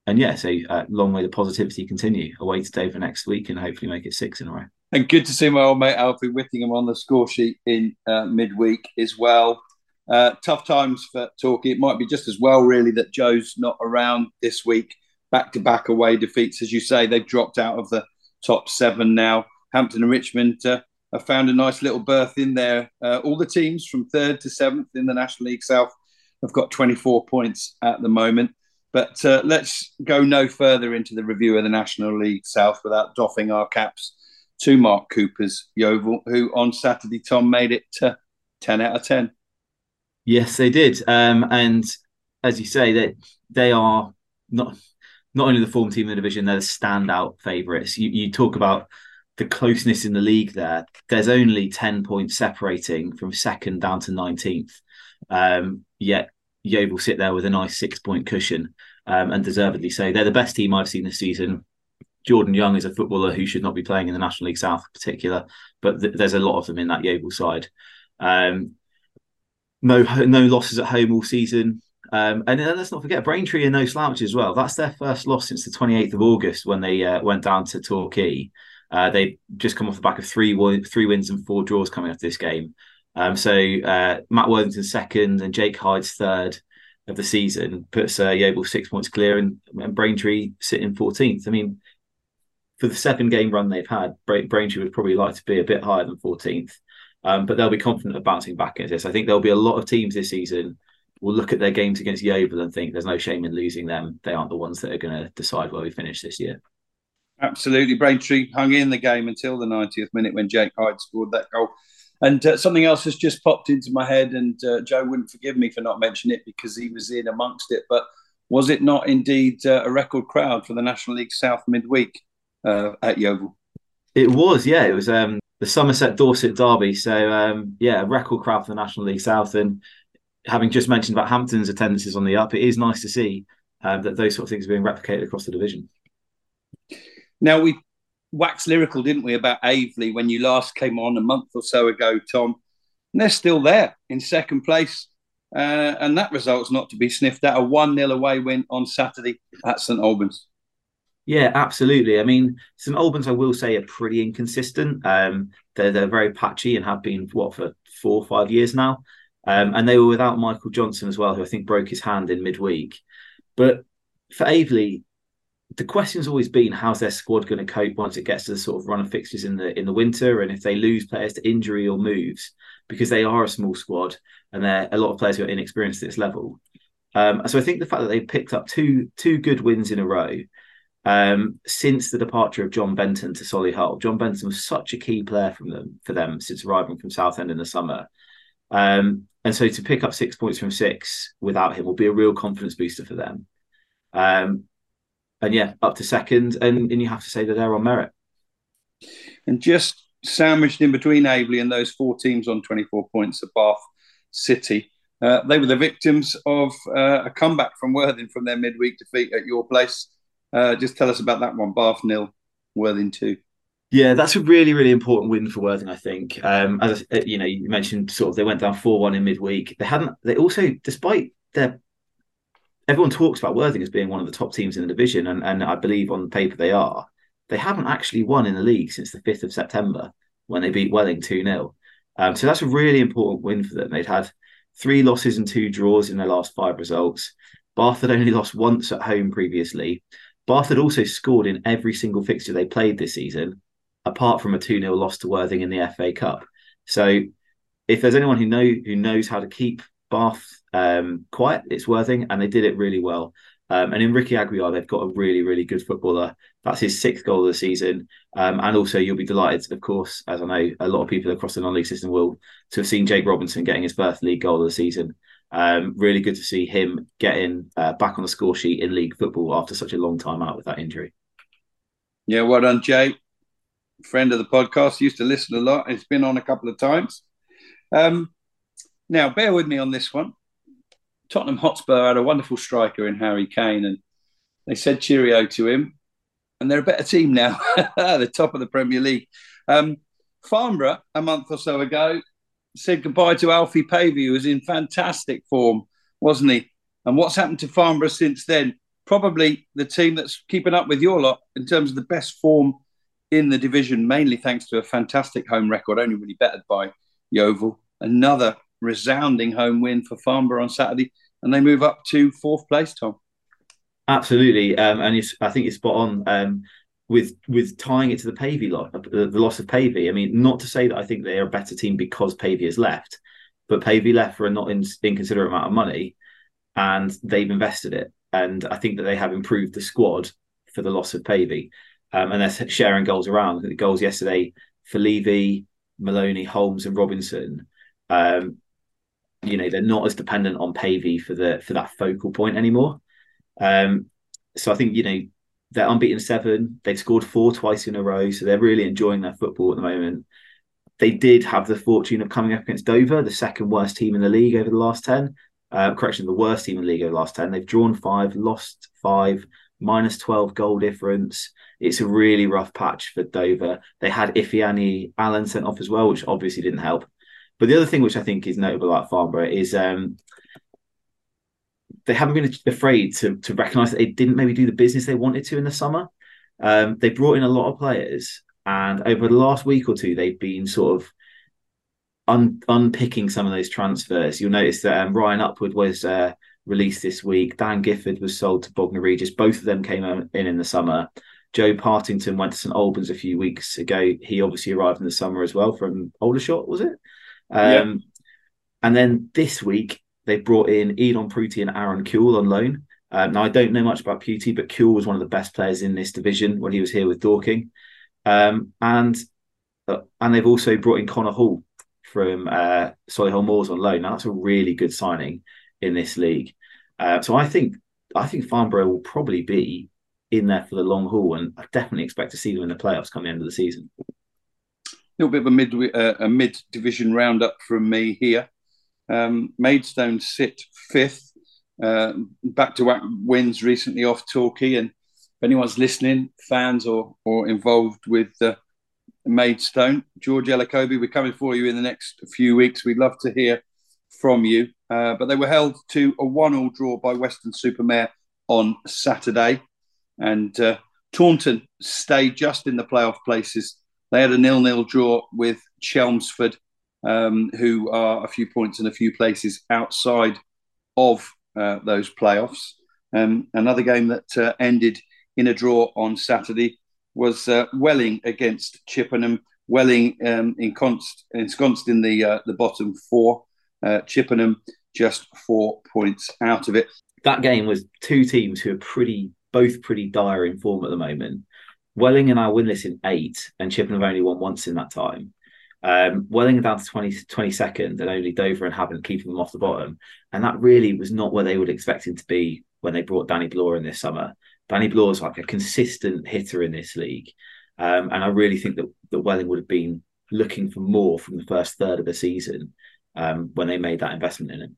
and yeah, so uh, long way the positivity continue. Away to Dover next week and hopefully make it six in a row. And good to see my old mate Alfie Whittingham on the score sheet in uh, midweek as well. Uh, tough times for Torquay. It might be just as well, really, that Joe's not around this week. Back to back away defeats, as you say, they've dropped out of the top seven now. Hampton and Richmond uh, have found a nice little berth in there. Uh, all the teams from third to seventh in the National League South have got 24 points at the moment. But uh, let's go no further into the review of the National League South without doffing our caps to Mark Cooper's Yeovil, who on Saturday, Thom, made it to 10 out of 10. Yes, they did. Um, and as you say, that they, they are not not only the form team in the division, they're the standout favourites. You, you talk about the closeness in the league there. There's only 10 points separating from second down to 19th. Um, yet Yeovil sit there with a nice six point cushion um, and deservedly so. They're the best team I've seen this season. Jordan Young is a footballer who should not be playing in the National League South in particular, but th- there's a lot of them in that Yeovil side. Um, no, no losses at home all season. Um, and let's not forget Braintree and no slouch as well. That's their first loss since the 28th of August when they uh, went down to Torquay. Uh, they just come off the back of three three wins and four draws coming off this game. Um, so uh, Matt Worthington second and Jake Hyde's third of the season puts uh, Yeovil six points clear and, and Braintree sitting 14th. I mean, for the seven game run they've had, Braintree would probably like to be a bit higher than 14th. Um, but they'll be confident of bouncing back into this. I think there'll be a lot of teams this season will look at their games against Yeovil and think there's no shame in losing them. They aren't the ones that are going to decide where we finish this year. Absolutely. Braintree hung in the game until the 90th minute when Jake Hyde scored that goal. And uh, something else has just popped into my head, and uh, Joe wouldn't forgive me for not mentioning it because he was in amongst it. But was it not indeed uh, a record crowd for the National League South midweek uh, at Yeovil? It was, yeah. It was um, the Somerset Dorset derby. So, um, yeah, record crowd for the National League South. And having just mentioned about Hampton's attendances on the up, it is nice to see um, that those sort of things are being replicated across the division. Now we waxed lyrical, didn't we, about Aveley when you last came on a month or so ago, Thom? And they're still there in second place. Uh, and that result's not to be sniffed at. A 1 0 away win on Saturday at St Albans. Yeah, absolutely. I mean, St Albans, I will say, are pretty inconsistent. Um, they're, they're very patchy and have been, what, for four or five years now. Um, and they were without Michael Johnson as well, who I think broke his hand in midweek. But for Aveley, the question's always been how's their squad going to cope once it gets to the sort of run of fixtures in the in the winter, and if they lose players to injury or moves, because they are a small squad and they're a lot of players who are inexperienced at this level. Um, so I think the fact that they picked up two two good wins in a row um, since the departure of John Benton to Solihull. John Benton was such a key player from them for them since arriving from Southend in the summer. Um, and so to pick up six points from six without him will be a real confidence booster for them. Um, and yeah, up to second, and, and you have to say that they're on merit. And just sandwiched in between Aveley and those four teams on 24 points Bath City. Uh, they were the victims of uh, a comeback from Worthing from their midweek defeat at your place. Uh, just tell us about that one. Bath nil, Worthing two. Yeah, that's a really, really important win for Worthing. I think. Um, as uh, you know, you mentioned sort of they went down four one in midweek. They hadn't. They also, despite their, everyone talks about Worthing as being one of the top teams in the division, and and I believe on paper they are. They haven't actually won in the league since the fifth of September when they beat Welling two 0 um, So that's a really important win for them. They'd had three losses and two draws in their last five results. Bath had only lost once at home previously. Bath had also scored in every single fixture they played this season apart from a 2 0 loss to Worthing in the FA Cup. So if there's anyone who know who knows how to keep Bath um, quiet, it's Worthing, and they did it really well. Um, and in Ricky Aguiar, they've got a really, really good footballer. That's his sixth goal of the season. Um, and also, you'll be delighted, of course, as I know a lot of people across the non-league system will, to have seen Jake Robinson getting his first league goal of the season. Um, really good to see him getting uh, back on the score sheet in league football after such a long time out with that injury. Yeah, well done, Jake friend of the podcast, used to listen a lot. It's been on a couple of times. Um, now, bear with me on this one. Tottenham Hotspur had a wonderful striker in Harry Kane, and they said cheerio to him. And they're a better team now, the top of the Premier League. Um, Farnborough, a month or so ago, said goodbye to Alfie Pavey, who was in fantastic form, wasn't he? And what's happened to Farnborough since then? Probably the team that's keeping up with your lot in terms of the best form in the division, mainly thanks to a fantastic home record, only really bettered by Yeovil. Another resounding home win for Farnborough on Saturday, and they move up to fourth place, Thom. Absolutely, um, and I think it's spot on um, with with tying it to the Pavey loss, the loss of Pavey. I mean, not to say that I think they are a better team because Pavey has left, but Pavey left for a not in, inconsiderate amount of money, and they've invested it, and I think that they have improved the squad for the loss of Pavey um, and they're sharing goals around. The goals yesterday for Levy, Maloney, Holmes, and Robinson. Um, you know they're not as dependent on Pavey for the for that focal point anymore. Um, so I think you know they're unbeaten seven. They've scored four twice in a row, so they're really enjoying their football at the moment. They did have the fortune of coming up against Dover, the second worst team in the league over the last ten. Uh, correction, the worst team in the league over the last ten. They've drawn five, lost five, minus 12 goal difference. It's a really rough patch for Dover. They had Ifeanyi Allen sent off as well, which obviously didn't help. But the other thing which I think is notable about Farnborough is um, they haven't been afraid to, to recognise that they didn't maybe do the business they wanted to in the summer. Um, they brought in a lot of players, and over the last week or two, they've been sort of un- unpicking some of those transfers. You'll notice that um, Ryan Upward was uh, released this week. Dan Gifford was sold to Bognor Regis. Both of them came in in the summer. Joe Partington went to St Albans a few weeks ago. He obviously arrived in the summer as well from Aldershot, was it? Um, yeah. And then this week they brought in Elon Pruti and Aaron Kuhl on loan. Um, now I don't know much about Pruti, but Kuhl was one of the best players in this division when he was here with Dorking. Um, and uh, and they've also brought in Connor Hall from uh, Solihull Moors on loan. Now that's a really good signing in this league. Uh, so I think I think Farnborough will probably be in there for the long haul, and I definitely expect to see them in the playoffs come the end of the season. A little bit of a mid uh, a mid division roundup from me here. Um, Maidstone sit fifth, uh, back to back wins recently off Torquay, and if anyone's listening, fans or or involved with uh, Maidstone, George Elokobi, we're coming for you in the next few weeks. We'd love to hear from you. Uh, but they were held to a one-all draw by Weston-super-Mare on Saturday, and uh, Taunton stayed just in the playoff places. They had a nil-nil draw with Chelmsford, um, who are a few points and a few places outside of uh, those playoffs. Um, another game that uh, ended in a draw on Saturday was uh, Welling against Chippenham. Welling um, ensconced, ensconced in the uh, the bottom four uh, Chippenham just four points out of it. That game was two teams who are pretty, both pretty dire in form at the moment. Welling and I winless in eight, and Chippenham have only won once in that time. Um, Welling down to 20, 22nd, and only Dover and Havant keeping them off the bottom. And that really was not where they would expect him to be when they brought Danny Blore in this summer. Danny Blore is like a consistent hitter in this league. Um, and I really think that, that Welling would have been looking for more from the first third of the season um, when they made that investment in him.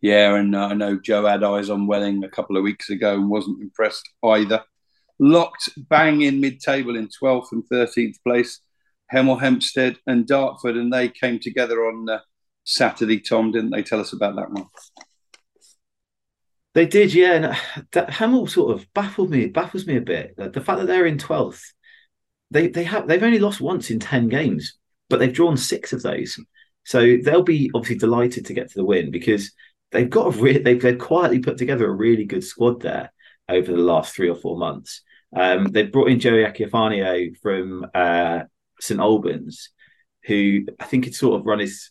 Yeah, and uh, I know Joe had eyes on Welling a couple of weeks ago and wasn't impressed either. locked bang in mid-table in 12th and 13th place. Hemel Hempstead and Dartford, and they came together on uh, Saturday. Thom, didn't they? Tell us about that one. They did, yeah. And uh, that Hemel sort of baffled me. Baffles me a bit. The fact that they're in 12th, they they have they've only lost once in 10 games, but they've drawn six of those. So they'll be obviously delighted to get to the win because they've got a re- they've, they've quietly put together a really good squad there over the last three or four months. Um, they've brought in Joey Akiofanio from uh, St Albans, who I think had sort of run his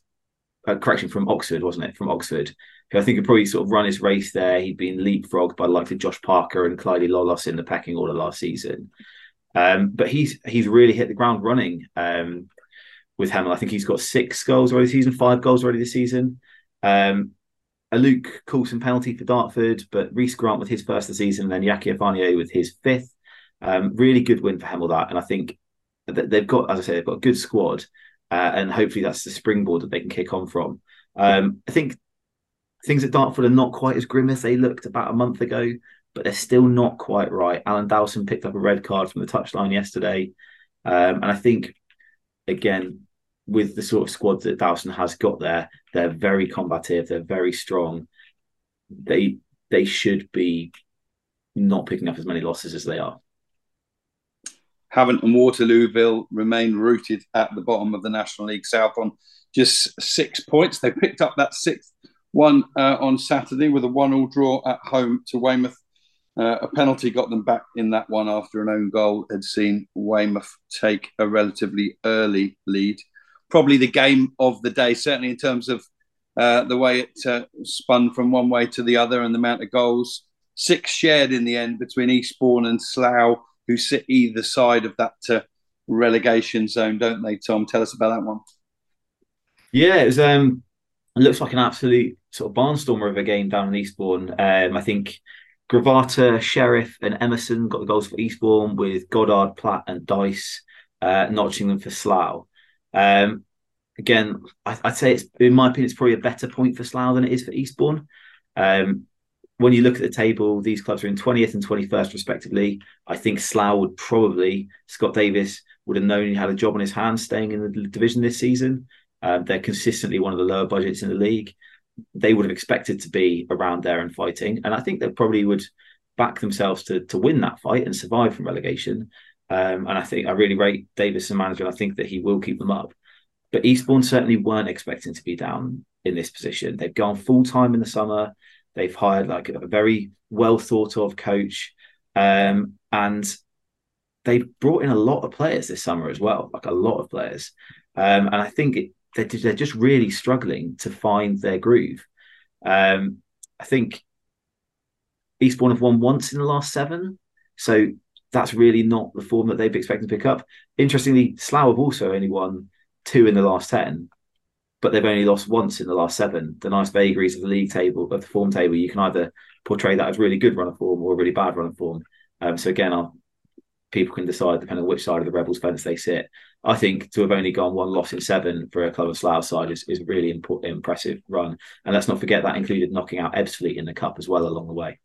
uh, correction from Oxford, wasn't it? From Oxford, who I think had probably sort of run his race there. He'd been leapfrogged by like the Josh Parker and Clyde Lolos in the pecking order last season. Um, but he's he's really hit the ground running um, with Hemel. I think he's got six goals already this season, five goals already this season. Um, a Luke Coulson penalty for Dartford, but Reese Grant with his first of the season, and then Yaki Afania with his fifth. Um, really good win for Hemel that, and I think they've got, as I say, they've got a good squad, uh, and hopefully that's the springboard that they can kick on from. Um, I think things at Dartford are not quite as grim as they looked about a month ago, but they're still not quite right. Alan Dowson picked up a red card from the touchline yesterday, um, and I think again with the sort of squad that Dowson has got there, they're very combative, they're very strong. They they should be not picking up as many losses as they are. Havant and Waterlooville remain rooted at the bottom of the National League South on just six points. They picked up that sixth one uh, on Saturday with a one-all draw at home to Weymouth. Uh, a penalty got them back in that one after an own goal had seen Weymouth take a relatively early lead. Probably the game of the day, certainly in terms of uh, the way it uh, spun from one way to the other and the amount of goals. Six shared in the end between Eastbourne and Slough who sit either side of that uh, relegation zone, don't they, Thom? Tell us about that one. Yeah, it was. Um, it looks like an absolute sort of barnstormer of a game down in Eastbourne. Um, I think Gravata, Sheriff, and Emerson got the goals for Eastbourne, with Goddard, Platt, and Dice uh, notching them for Slough. Um, again, I, would say it's in my opinion, it's probably a better point for Slough than it is for Eastbourne. Um, when you look at the table, these clubs are in 20th and 21st, respectively. I think Slough would probably, Scott Davis would have known he had a job on his hands staying in the division this season. Um, they're consistently one of the lower budgets in the league. They would have expected to be around there and fighting. And I think they probably would back themselves to, to win that fight and survive from relegation. Um, and I think I really rate Davis as manager. I think that he will keep them up. But Eastbourne certainly weren't expecting to be down in this position. They've gone full time in the summer. They've hired like a very well thought of coach, um, and they've brought in a lot of players this summer as well, like a lot of players. Um, and I think it, they're, they're, just really struggling to find their groove. Um, I think Eastbourne have won once in the last seven, so that's really not the form that they'd be expecting to pick up. Interestingly, Slough have also only won two in the last ten, but they've only lost once in the last seven. The nice vagaries of the league table, of the form table, you can either portray that as really good run of form or really bad run of form. Um, so again, I'll, people can decide depending on which side of the Rebels fence they sit. I think to have only gone one loss in seven for a club of Slough side is, is a really imp- impressive run. And let's not forget that included knocking out Ebbsfleet in the cup as well along the way.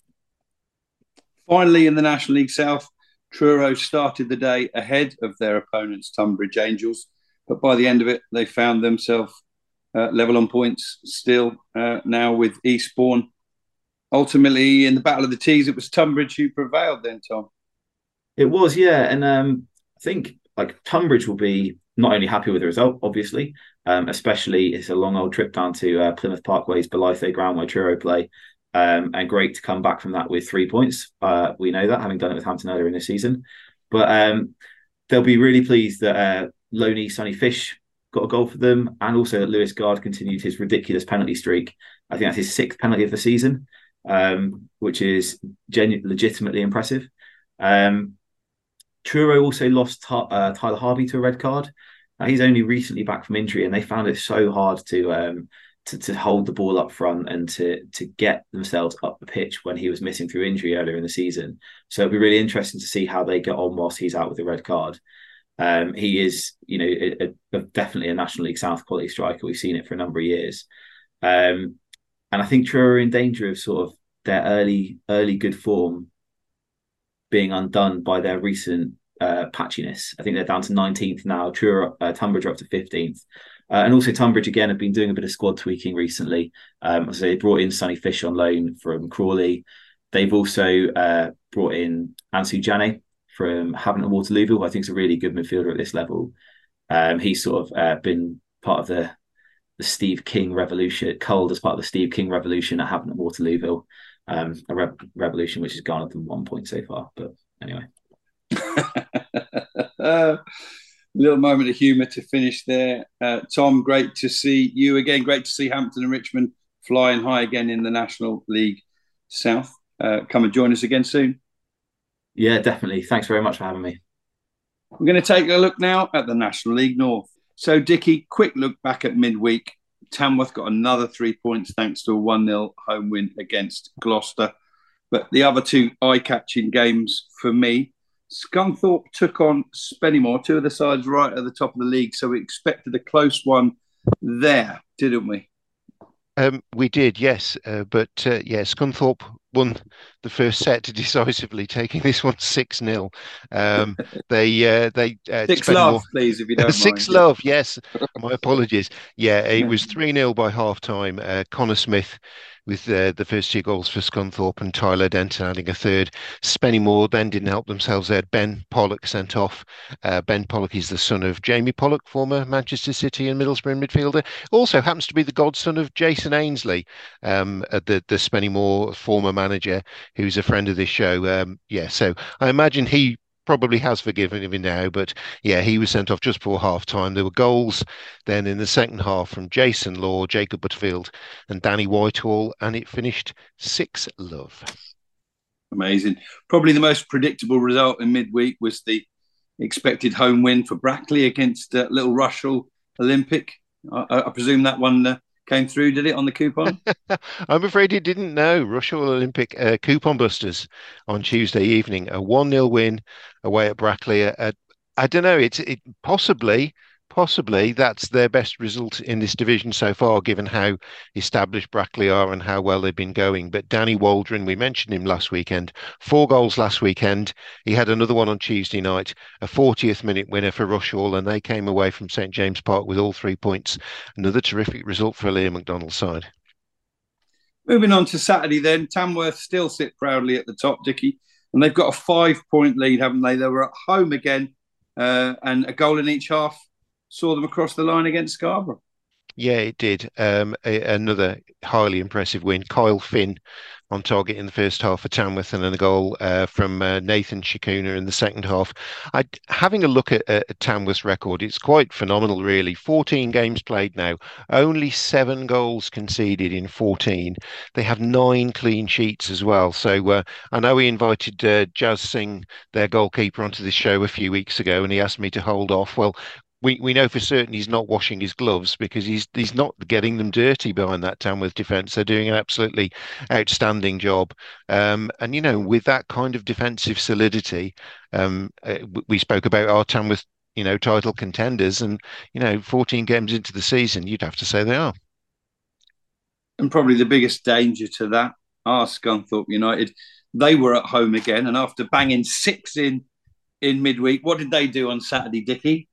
Finally, in the National League South, Truro started the day ahead of their opponents, Tonbridge Angels. But by the end of it, they found themselves uh, level on points still uh, now with Eastbourne. Ultimately, in the Battle of the Tees, it was Tonbridge who prevailed then, Thom. It was, yeah. And um, I think like Tonbridge will be not only happy with the result, obviously, um, especially it's a long old trip down to uh, Plymouth Parkway's Bolitho ground where Truro play. Um, and great to come back from that with three points. Uh, we know that, having done it with Hampton earlier in the season. But um, they'll be really pleased that uh, Loney Sonny Fish got a goal for them, and also Lewis Guard continued his ridiculous penalty streak. I think that's his sixth penalty of the season, um, which is genu- legitimately impressive. Um, Truro also lost uh, Tyler Harvey to a red card. Now, he's only recently back from injury, and they found it so hard to um, to, to hold the ball up front and to to get themselves up the pitch when he was missing through injury earlier in the season. So it'll be really interesting to see how they get on whilst he's out with the red card. Um, he is, you know, a, a, definitely a National League South quality striker. We've seen it for a number of years, um, and I think Truro are in danger of sort of their early, early good form being undone by their recent uh, patchiness. I think they're down to 19th now. Truro, uh, Tonbridge up to 15th. Uh, and also Tonbridge again have been doing a bit of squad tweaking recently. Um, so they brought in Sonny Fish on loan from Crawley. They've also uh, brought in Ansu Jane from Havant and Waterloo, who I think is a really good midfielder at this level. Um, he's sort of uh, been part of the the Steve King revolution, culled as part of the Steve King revolution at Havant and Waterlooville, um, a re- revolution which has garnered them one point so far. But anyway. little moment of humour to finish there. Uh, Thom, great to see you again. Great to see Hampton and Richmond flying high again in the National League South. Uh, come and join us again soon. Yeah, definitely. Thanks very much for having me. We're going to take a look now at the National League North. So, Dickie, quick look back at midweek. Tamworth got another three points thanks to a 1 0 home win against Gloucester. But the other two eye catching games for me Scunthorpe took on Spennymoor, two of the sides right at the top of the league. So we expected a close one there, didn't we? Um, we did, yes. Uh, but uh, yeah, Scunthorpe won the first set decisively, taking this one six 0 um, They uh, they uh, six love, more... please, if you don't six mind. love. Yes, my apologies. Yeah, it was three 0 by half time. Uh, Connor Smith with uh, the first two goals for Scunthorpe and Tyler Denton adding a third. Spennymoor then didn't help themselves. They had Ben Pollock sent off. Uh, ben Pollock is the son of Jamie Pollock, former Manchester City and Middlesbrough midfielder. Also happens to be the godson of Jason Ainsley, um, uh, the Spenny Spennymoor former manager, who's a friend of this show. Um, yeah, so I imagine he probably has forgiven him now, but yeah, he was sent off just before half time. There were goals then in the second half from Jason Law, Jacob Butterfield, and Danny Whitehall, and it finished 6 love. Amazing. Probably the most predictable result in midweek was the expected home win for Brackley against uh, Little Rushall Olympic. I, I, presume that one uh, came through, did it, on the coupon? I'm afraid it didn't know. Rushall Olympic uh, coupon busters on Tuesday evening. A 1 0 win away at Brackley. Uh, I don't know. It's it possibly possibly that's their best result in this division so far, given how established Brackley are and how well they've been going. But Danny Waldron, we mentioned him last weekend, four goals last weekend. He had another one on Tuesday night, a 40th minute winner for Rushall, and they came away from St James Park with all three points. Another terrific result for Liam McDonald's side. Moving on to Saturday, then Tamworth still sit proudly at the top, Dickie, and they've got a five-point lead, haven't they? They were at home again, uh, and a goal in each half saw them across the line against Scarborough. Yeah, it did. Um, a, another highly impressive win. Kyle Finn on target in the first half for Tamworth, and then a goal uh, from uh, Nathan Tshikuna in the second half. I, having a look at, at Tamworth's record, it's quite phenomenal, really. 14 games played now, only seven goals conceded in 14. They have nine clean sheets as well. So uh, I know we invited uh, Jazz Singh, their goalkeeper, onto the show a few weeks ago, and he asked me to hold off. Well, we, we know for certain he's not washing his gloves because he's he's not getting them dirty behind that Tamworth defence. They're doing an absolutely outstanding job. Um, and you know, with that kind of defensive solidity, um, uh, we spoke about our Tamworth, you know, title contenders, and you know, 14 games into the season, you'd have to say they are. And probably the biggest danger to that are Scunthorpe United. They were at home again, and after banging six in in midweek, what did they do on Saturday, Dickie?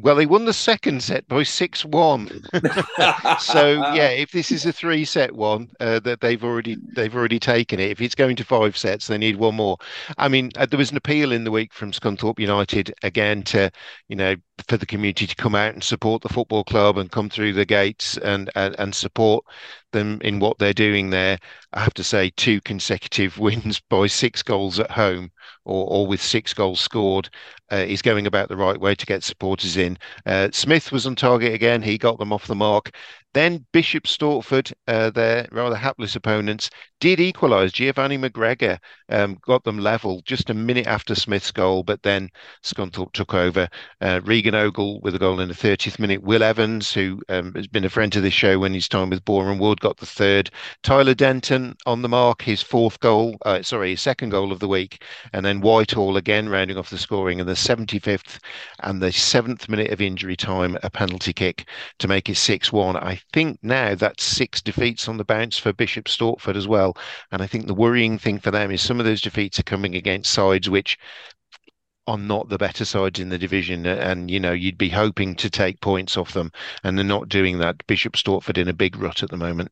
Well, they won the second set by six one. so yeah, if this is a three set one, uh, that they've already they've already taken it. If it's going to five sets, they need one more. I mean, uh, there was an appeal in the week from Scunthorpe United again to you know for the community to come out and support the football club and come through the gates and and, and support them in what they're doing there. I have to say, two consecutive wins by six goals at home or, or with six goals scored uh, is going about the right way to get supporters in. Uh, Smith was on target again. He got them off the mark. Then Bishop Stortford, uh, their rather hapless opponents, did equalise. Giovanni McGregor um, got them level just a minute after Smith's goal, but then Scunthorpe took over. Uh, Regan Ogle with a goal in the 30th minute. Will Evans, who um, has been a friend to this show when his time with Boreham Wood, got the third. Tyler Denton on the mark, his fourth goal, uh, sorry, his second goal of the week. And then Whitehall again rounding off the scoring in the 75th and the seventh minute of injury time, a penalty kick to make it 6 1. I think now that's six defeats on the bounce for Bishop Stortford as well. And I think the worrying thing for them is some of those defeats are coming against sides which are not the better sides in the division, and you know you'd be hoping to take points off them, and they're not doing that. Bishop Stortford in a big rut at the moment.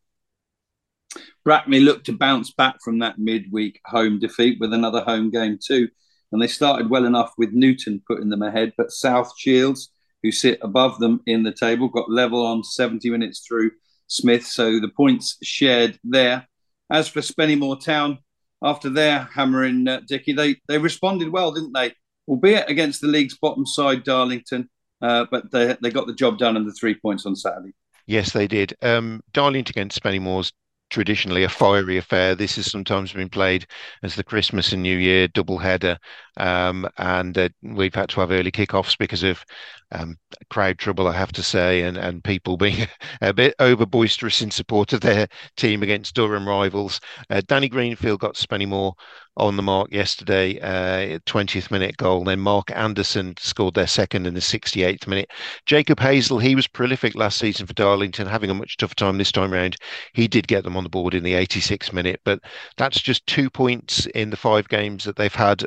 Brackley looked to bounce back from that midweek home defeat with another home game too, and they started well enough with Newton putting them ahead, but South Shields, who sit above them in the table, got level on 70 minutes through Smith, so the points shared there. As for Spennymoor Town, after their hammering uh, Dickie, they they responded well, didn't they? albeit against the league's bottom side, Darlington. Uh, but they they got the job done and the three points on Saturday. Yes, they did. Um, Darlington against Spennymoor's traditionally a fiery affair. This has sometimes been played as the Christmas and New Year double header, um, and uh, we've had to have early kickoffs because of um, crowd trouble, I have to say, and, and people being a bit over boisterous in support of their team against Durham rivals. Uh, Danny Greenfield got Spennymoor on the mark yesterday, uh, 20th minute goal. Then Mark Anderson scored their second in the 68th minute. Jacob Hazel, he was prolific last season for Darlington, having a much tougher time this time round. He did get them on the board in the 86th minute, but that's just two points in the five games that they've had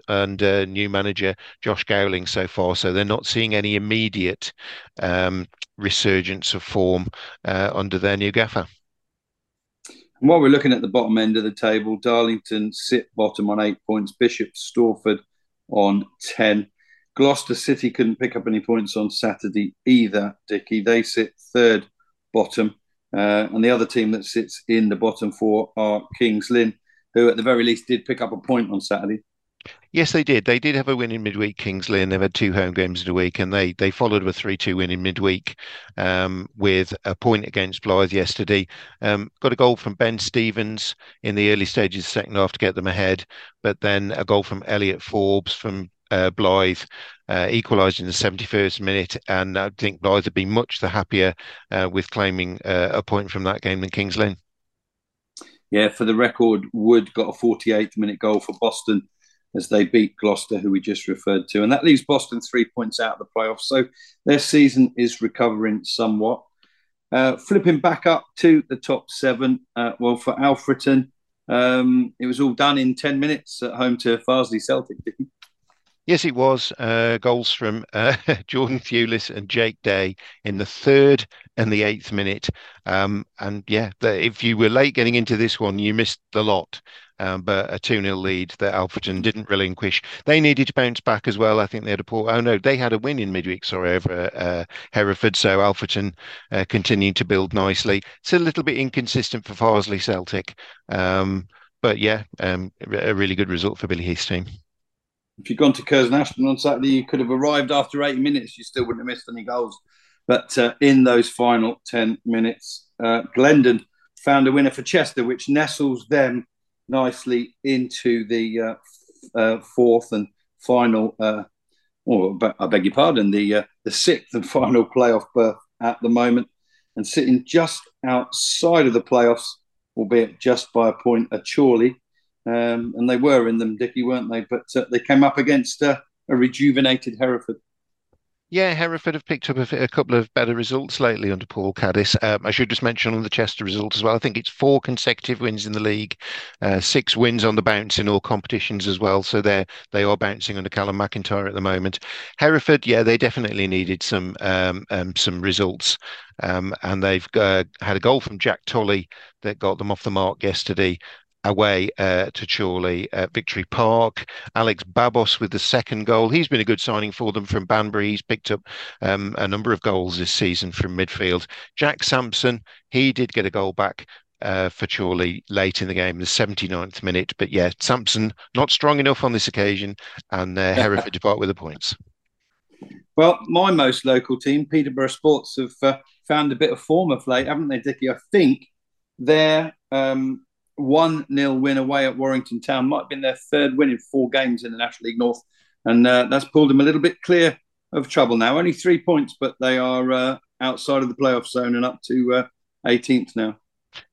new manager Josh Gowling so far. So they're not seeing any immediate um, resurgence of form uh, under their new gaffer. And while we're looking at the bottom end of the table, Darlington sit bottom on eight points, Bishop Stortford on 10. Gloucester City couldn't pick up any points on Saturday either, Dickie. They sit third bottom. Uh, and the other team that sits in the bottom four are Kings Lynn, who at the very least did pick up a point on Saturday. Yes, they did. They did have a win in midweek, Kings Lynn, and They've had two home games in a week, and they they followed a three-two win in midweek um, with a point against Blyth yesterday. Um, got a goal from Ben Stevens in the early stages of the second half to get them ahead, but then a goal from Elliot Forbes from uh, Blyth uh, equalised in the 71st minute, and I think Blyth would be much the happier uh, with claiming uh, a point from that game than Kings Lynn. Yeah, for the record, Wood got a 48th minute goal for Boston as they beat Gloucester, who we just referred to. And that leaves Boston three points out of the playoffs. So their season is recovering somewhat. Uh, flipping back up to the top seven, uh, well, for Alfreton, um, it was all done in 10 minutes at home to Farsley Celtic. Yes, it was. Uh, goals from uh, Jordan Thewlis and Jake Day in the third and the eighth minute. Um, and yeah, the, if you were late getting into this one, you missed the lot. Um, but a 2 0 lead that Alfreton didn't relinquish. They needed to bounce back as well. I think they had a poor, oh no, they had a win in midweek, sorry, over uh, Hereford. So Alfreton uh, continued to build nicely. It's a little bit inconsistent for Farsley Celtic. Um, but yeah, um, a really good result for Billy Heath's team. If you'd gone to Curzon Ashton on Saturday, you could have arrived after 80 minutes. You still wouldn't have missed any goals. But uh, in those final 10 minutes, uh, Glendon found a winner for Chester, which nestles them nicely into the uh, uh, fourth and final, uh, or I beg your pardon, the uh, the sixth and final playoff berth at the moment, and sitting just outside of the playoffs, albeit just by a point at Chorley. Um, and they were in them, Dicky, weren't they? But uh, they came up against uh, a rejuvenated Hereford. Yeah, Hereford have picked up a, a, couple of better results lately under Paul Caddis. Um, I should just mention on the Chester result as well. I think it's four consecutive wins in the league, uh, six wins on the bounce in all competitions as well. So they they are bouncing under Callum McIntyre at the moment. Hereford, yeah, they definitely needed some um, um, some results, um, and they've uh, had a goal from Jack Tully that got them off the mark yesterday away uh, to Chorley at Victory Park. Alex Babos with the second goal. He's been a good signing for them from Banbury. He's picked up um, a number of goals this season from midfield. Jack Sampson, he did get a goal back uh, for Chorley late in the game, the 79th minute. But yeah, Sampson not strong enough on this occasion, and uh, Hereford depart with the points. Well, my most local team, Peterborough Sports, have uh, found a bit of form of late, haven't they, Dickie? I think they're um, 1 0 win away at Warrington Town. Might have been their third win in four games in the National League North. And uh, that's pulled them a little bit clear of trouble now. Only three points, but they are uh, outside of the playoff zone and up to uh, 18th now.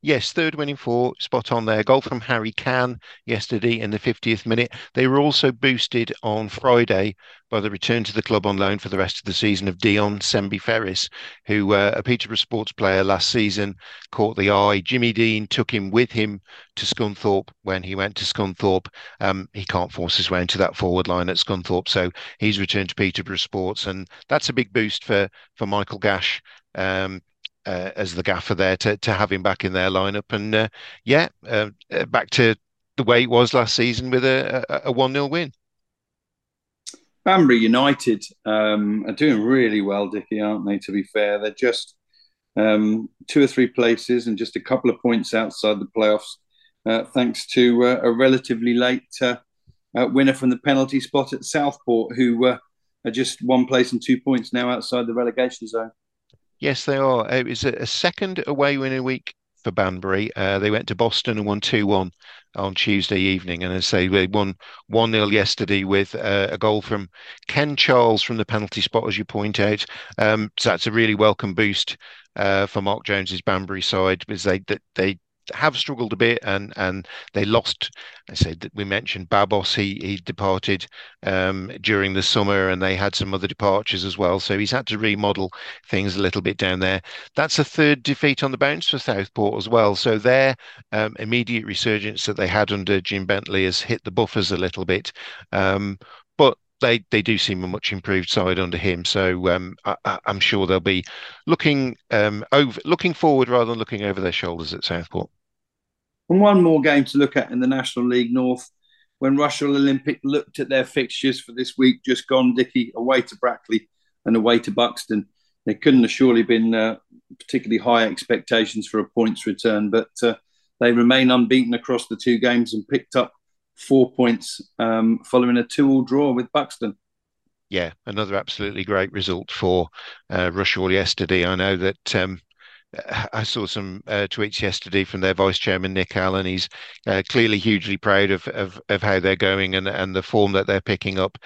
Yes, third winning four, spot on there. Goal from Harry Can yesterday in the 50th minute. They were also boosted on Friday by the return to the club on loan for the rest of the season of Dion Sembie-Ferris, who uh, a Peterborough sports player last season caught the eye. Jimmy Dean took him with him to Scunthorpe when he went to Scunthorpe. Um, he can't force his way into that forward line at Scunthorpe, so he's returned to Peterborough Sports, and that's a big boost for for Michael Gash. Um, uh, as the gaffer there to to have him back in their lineup. And uh, yeah, uh, uh back to the way it was last season with a a one 0 win. Banbury United um, are doing really well, Dickie, aren't they? To be fair, they're just um, two or three places and just a couple of points outside the playoffs, uh, thanks to uh, a relatively late winner from the penalty spot at Southport, who are just one place and two points now outside the relegation zone. Yes, they are. It was a, second away win a week for Banbury. Uh, they went to Boston and won 2 1 on Tuesday evening. And as I say, they won 1 0 yesterday with uh, a goal from Ken Charles from the penalty spot, as you point out. Um, so that's a really welcome boost uh, for Mark Jones's Banbury side because they, they have struggled a bit and and they lost. I said that we mentioned Babos. He he departed um, during the summer, and they had some other departures as well. So he's had to remodel things a little bit down there. That's a third defeat on the bounce for Southport as well. So their um, immediate resurgence that they had under Jim Bentley has hit the buffers a little bit. Um, they they do seem a much improved side under him. So um, I, am sure they'll be looking um, over looking forward rather than looking over their shoulders at Southport. And one more game to look at in the National League North. When Rushall Olympic looked at their fixtures for this week, just gone, Dickie, away to Brackley and away to Buxton. There couldn't have surely been uh, particularly high expectations for a points return, but uh, they remain unbeaten across the two games and picked up four points um, following a two-all draw with Buxton. Yeah, another absolutely great result for uh, Rushall yesterday. I know that um, I saw some uh, tweets yesterday from their vice chairman Nick Allen. He's uh, clearly hugely proud of, of of how they're going and and the form that they're picking up.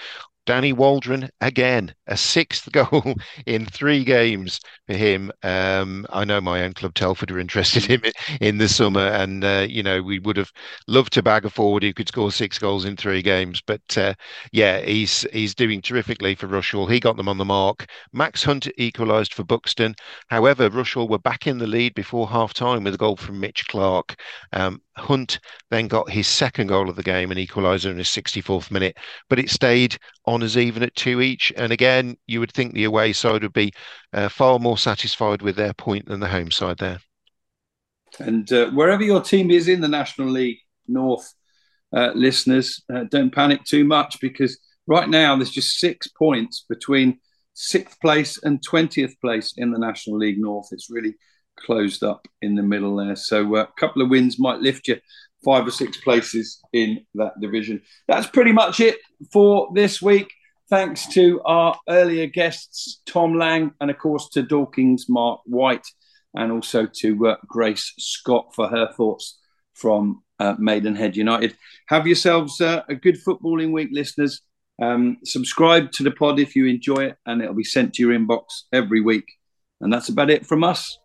Danny Waldron again, a sixth goal in three games for him. Um, I know my own club Telford were interested in him in the summer, and uh, you know we would have loved to bag a forward who could score six goals in three games. But uh, yeah, he's he's doing terrifically for Rushall. He got them on the mark. Max Hunt equalised for Buxton. However, Rushall were back in the lead before half time with a goal from Mitch Clark. Um, Hunt then got his second goal of the game, an equaliser in his 64th minute, but it stayed on as even at two each. And again, you would think the away side would be uh, far more satisfied with their point than the home side there. And uh, wherever your team is in the National League North, uh, listeners, uh, don't panic too much because right now there's just six points between sixth place and 20th place in the National League North. It's really closed up in the middle there. So uh, a couple of wins might lift you five or six places in that division. That's pretty much it for this week. Thanks to our earlier guests, Thom Lang, and of course to Dorking's Marc White, and also to uh, Grace Scott for her thoughts from uh, Maidenhead United. Have yourselves uh, a good footballing week, listeners. Um, subscribe to the pod if you enjoy it, and it'll be sent to your inbox every week. And that's about it from us.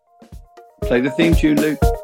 Play the theme tune, Luke.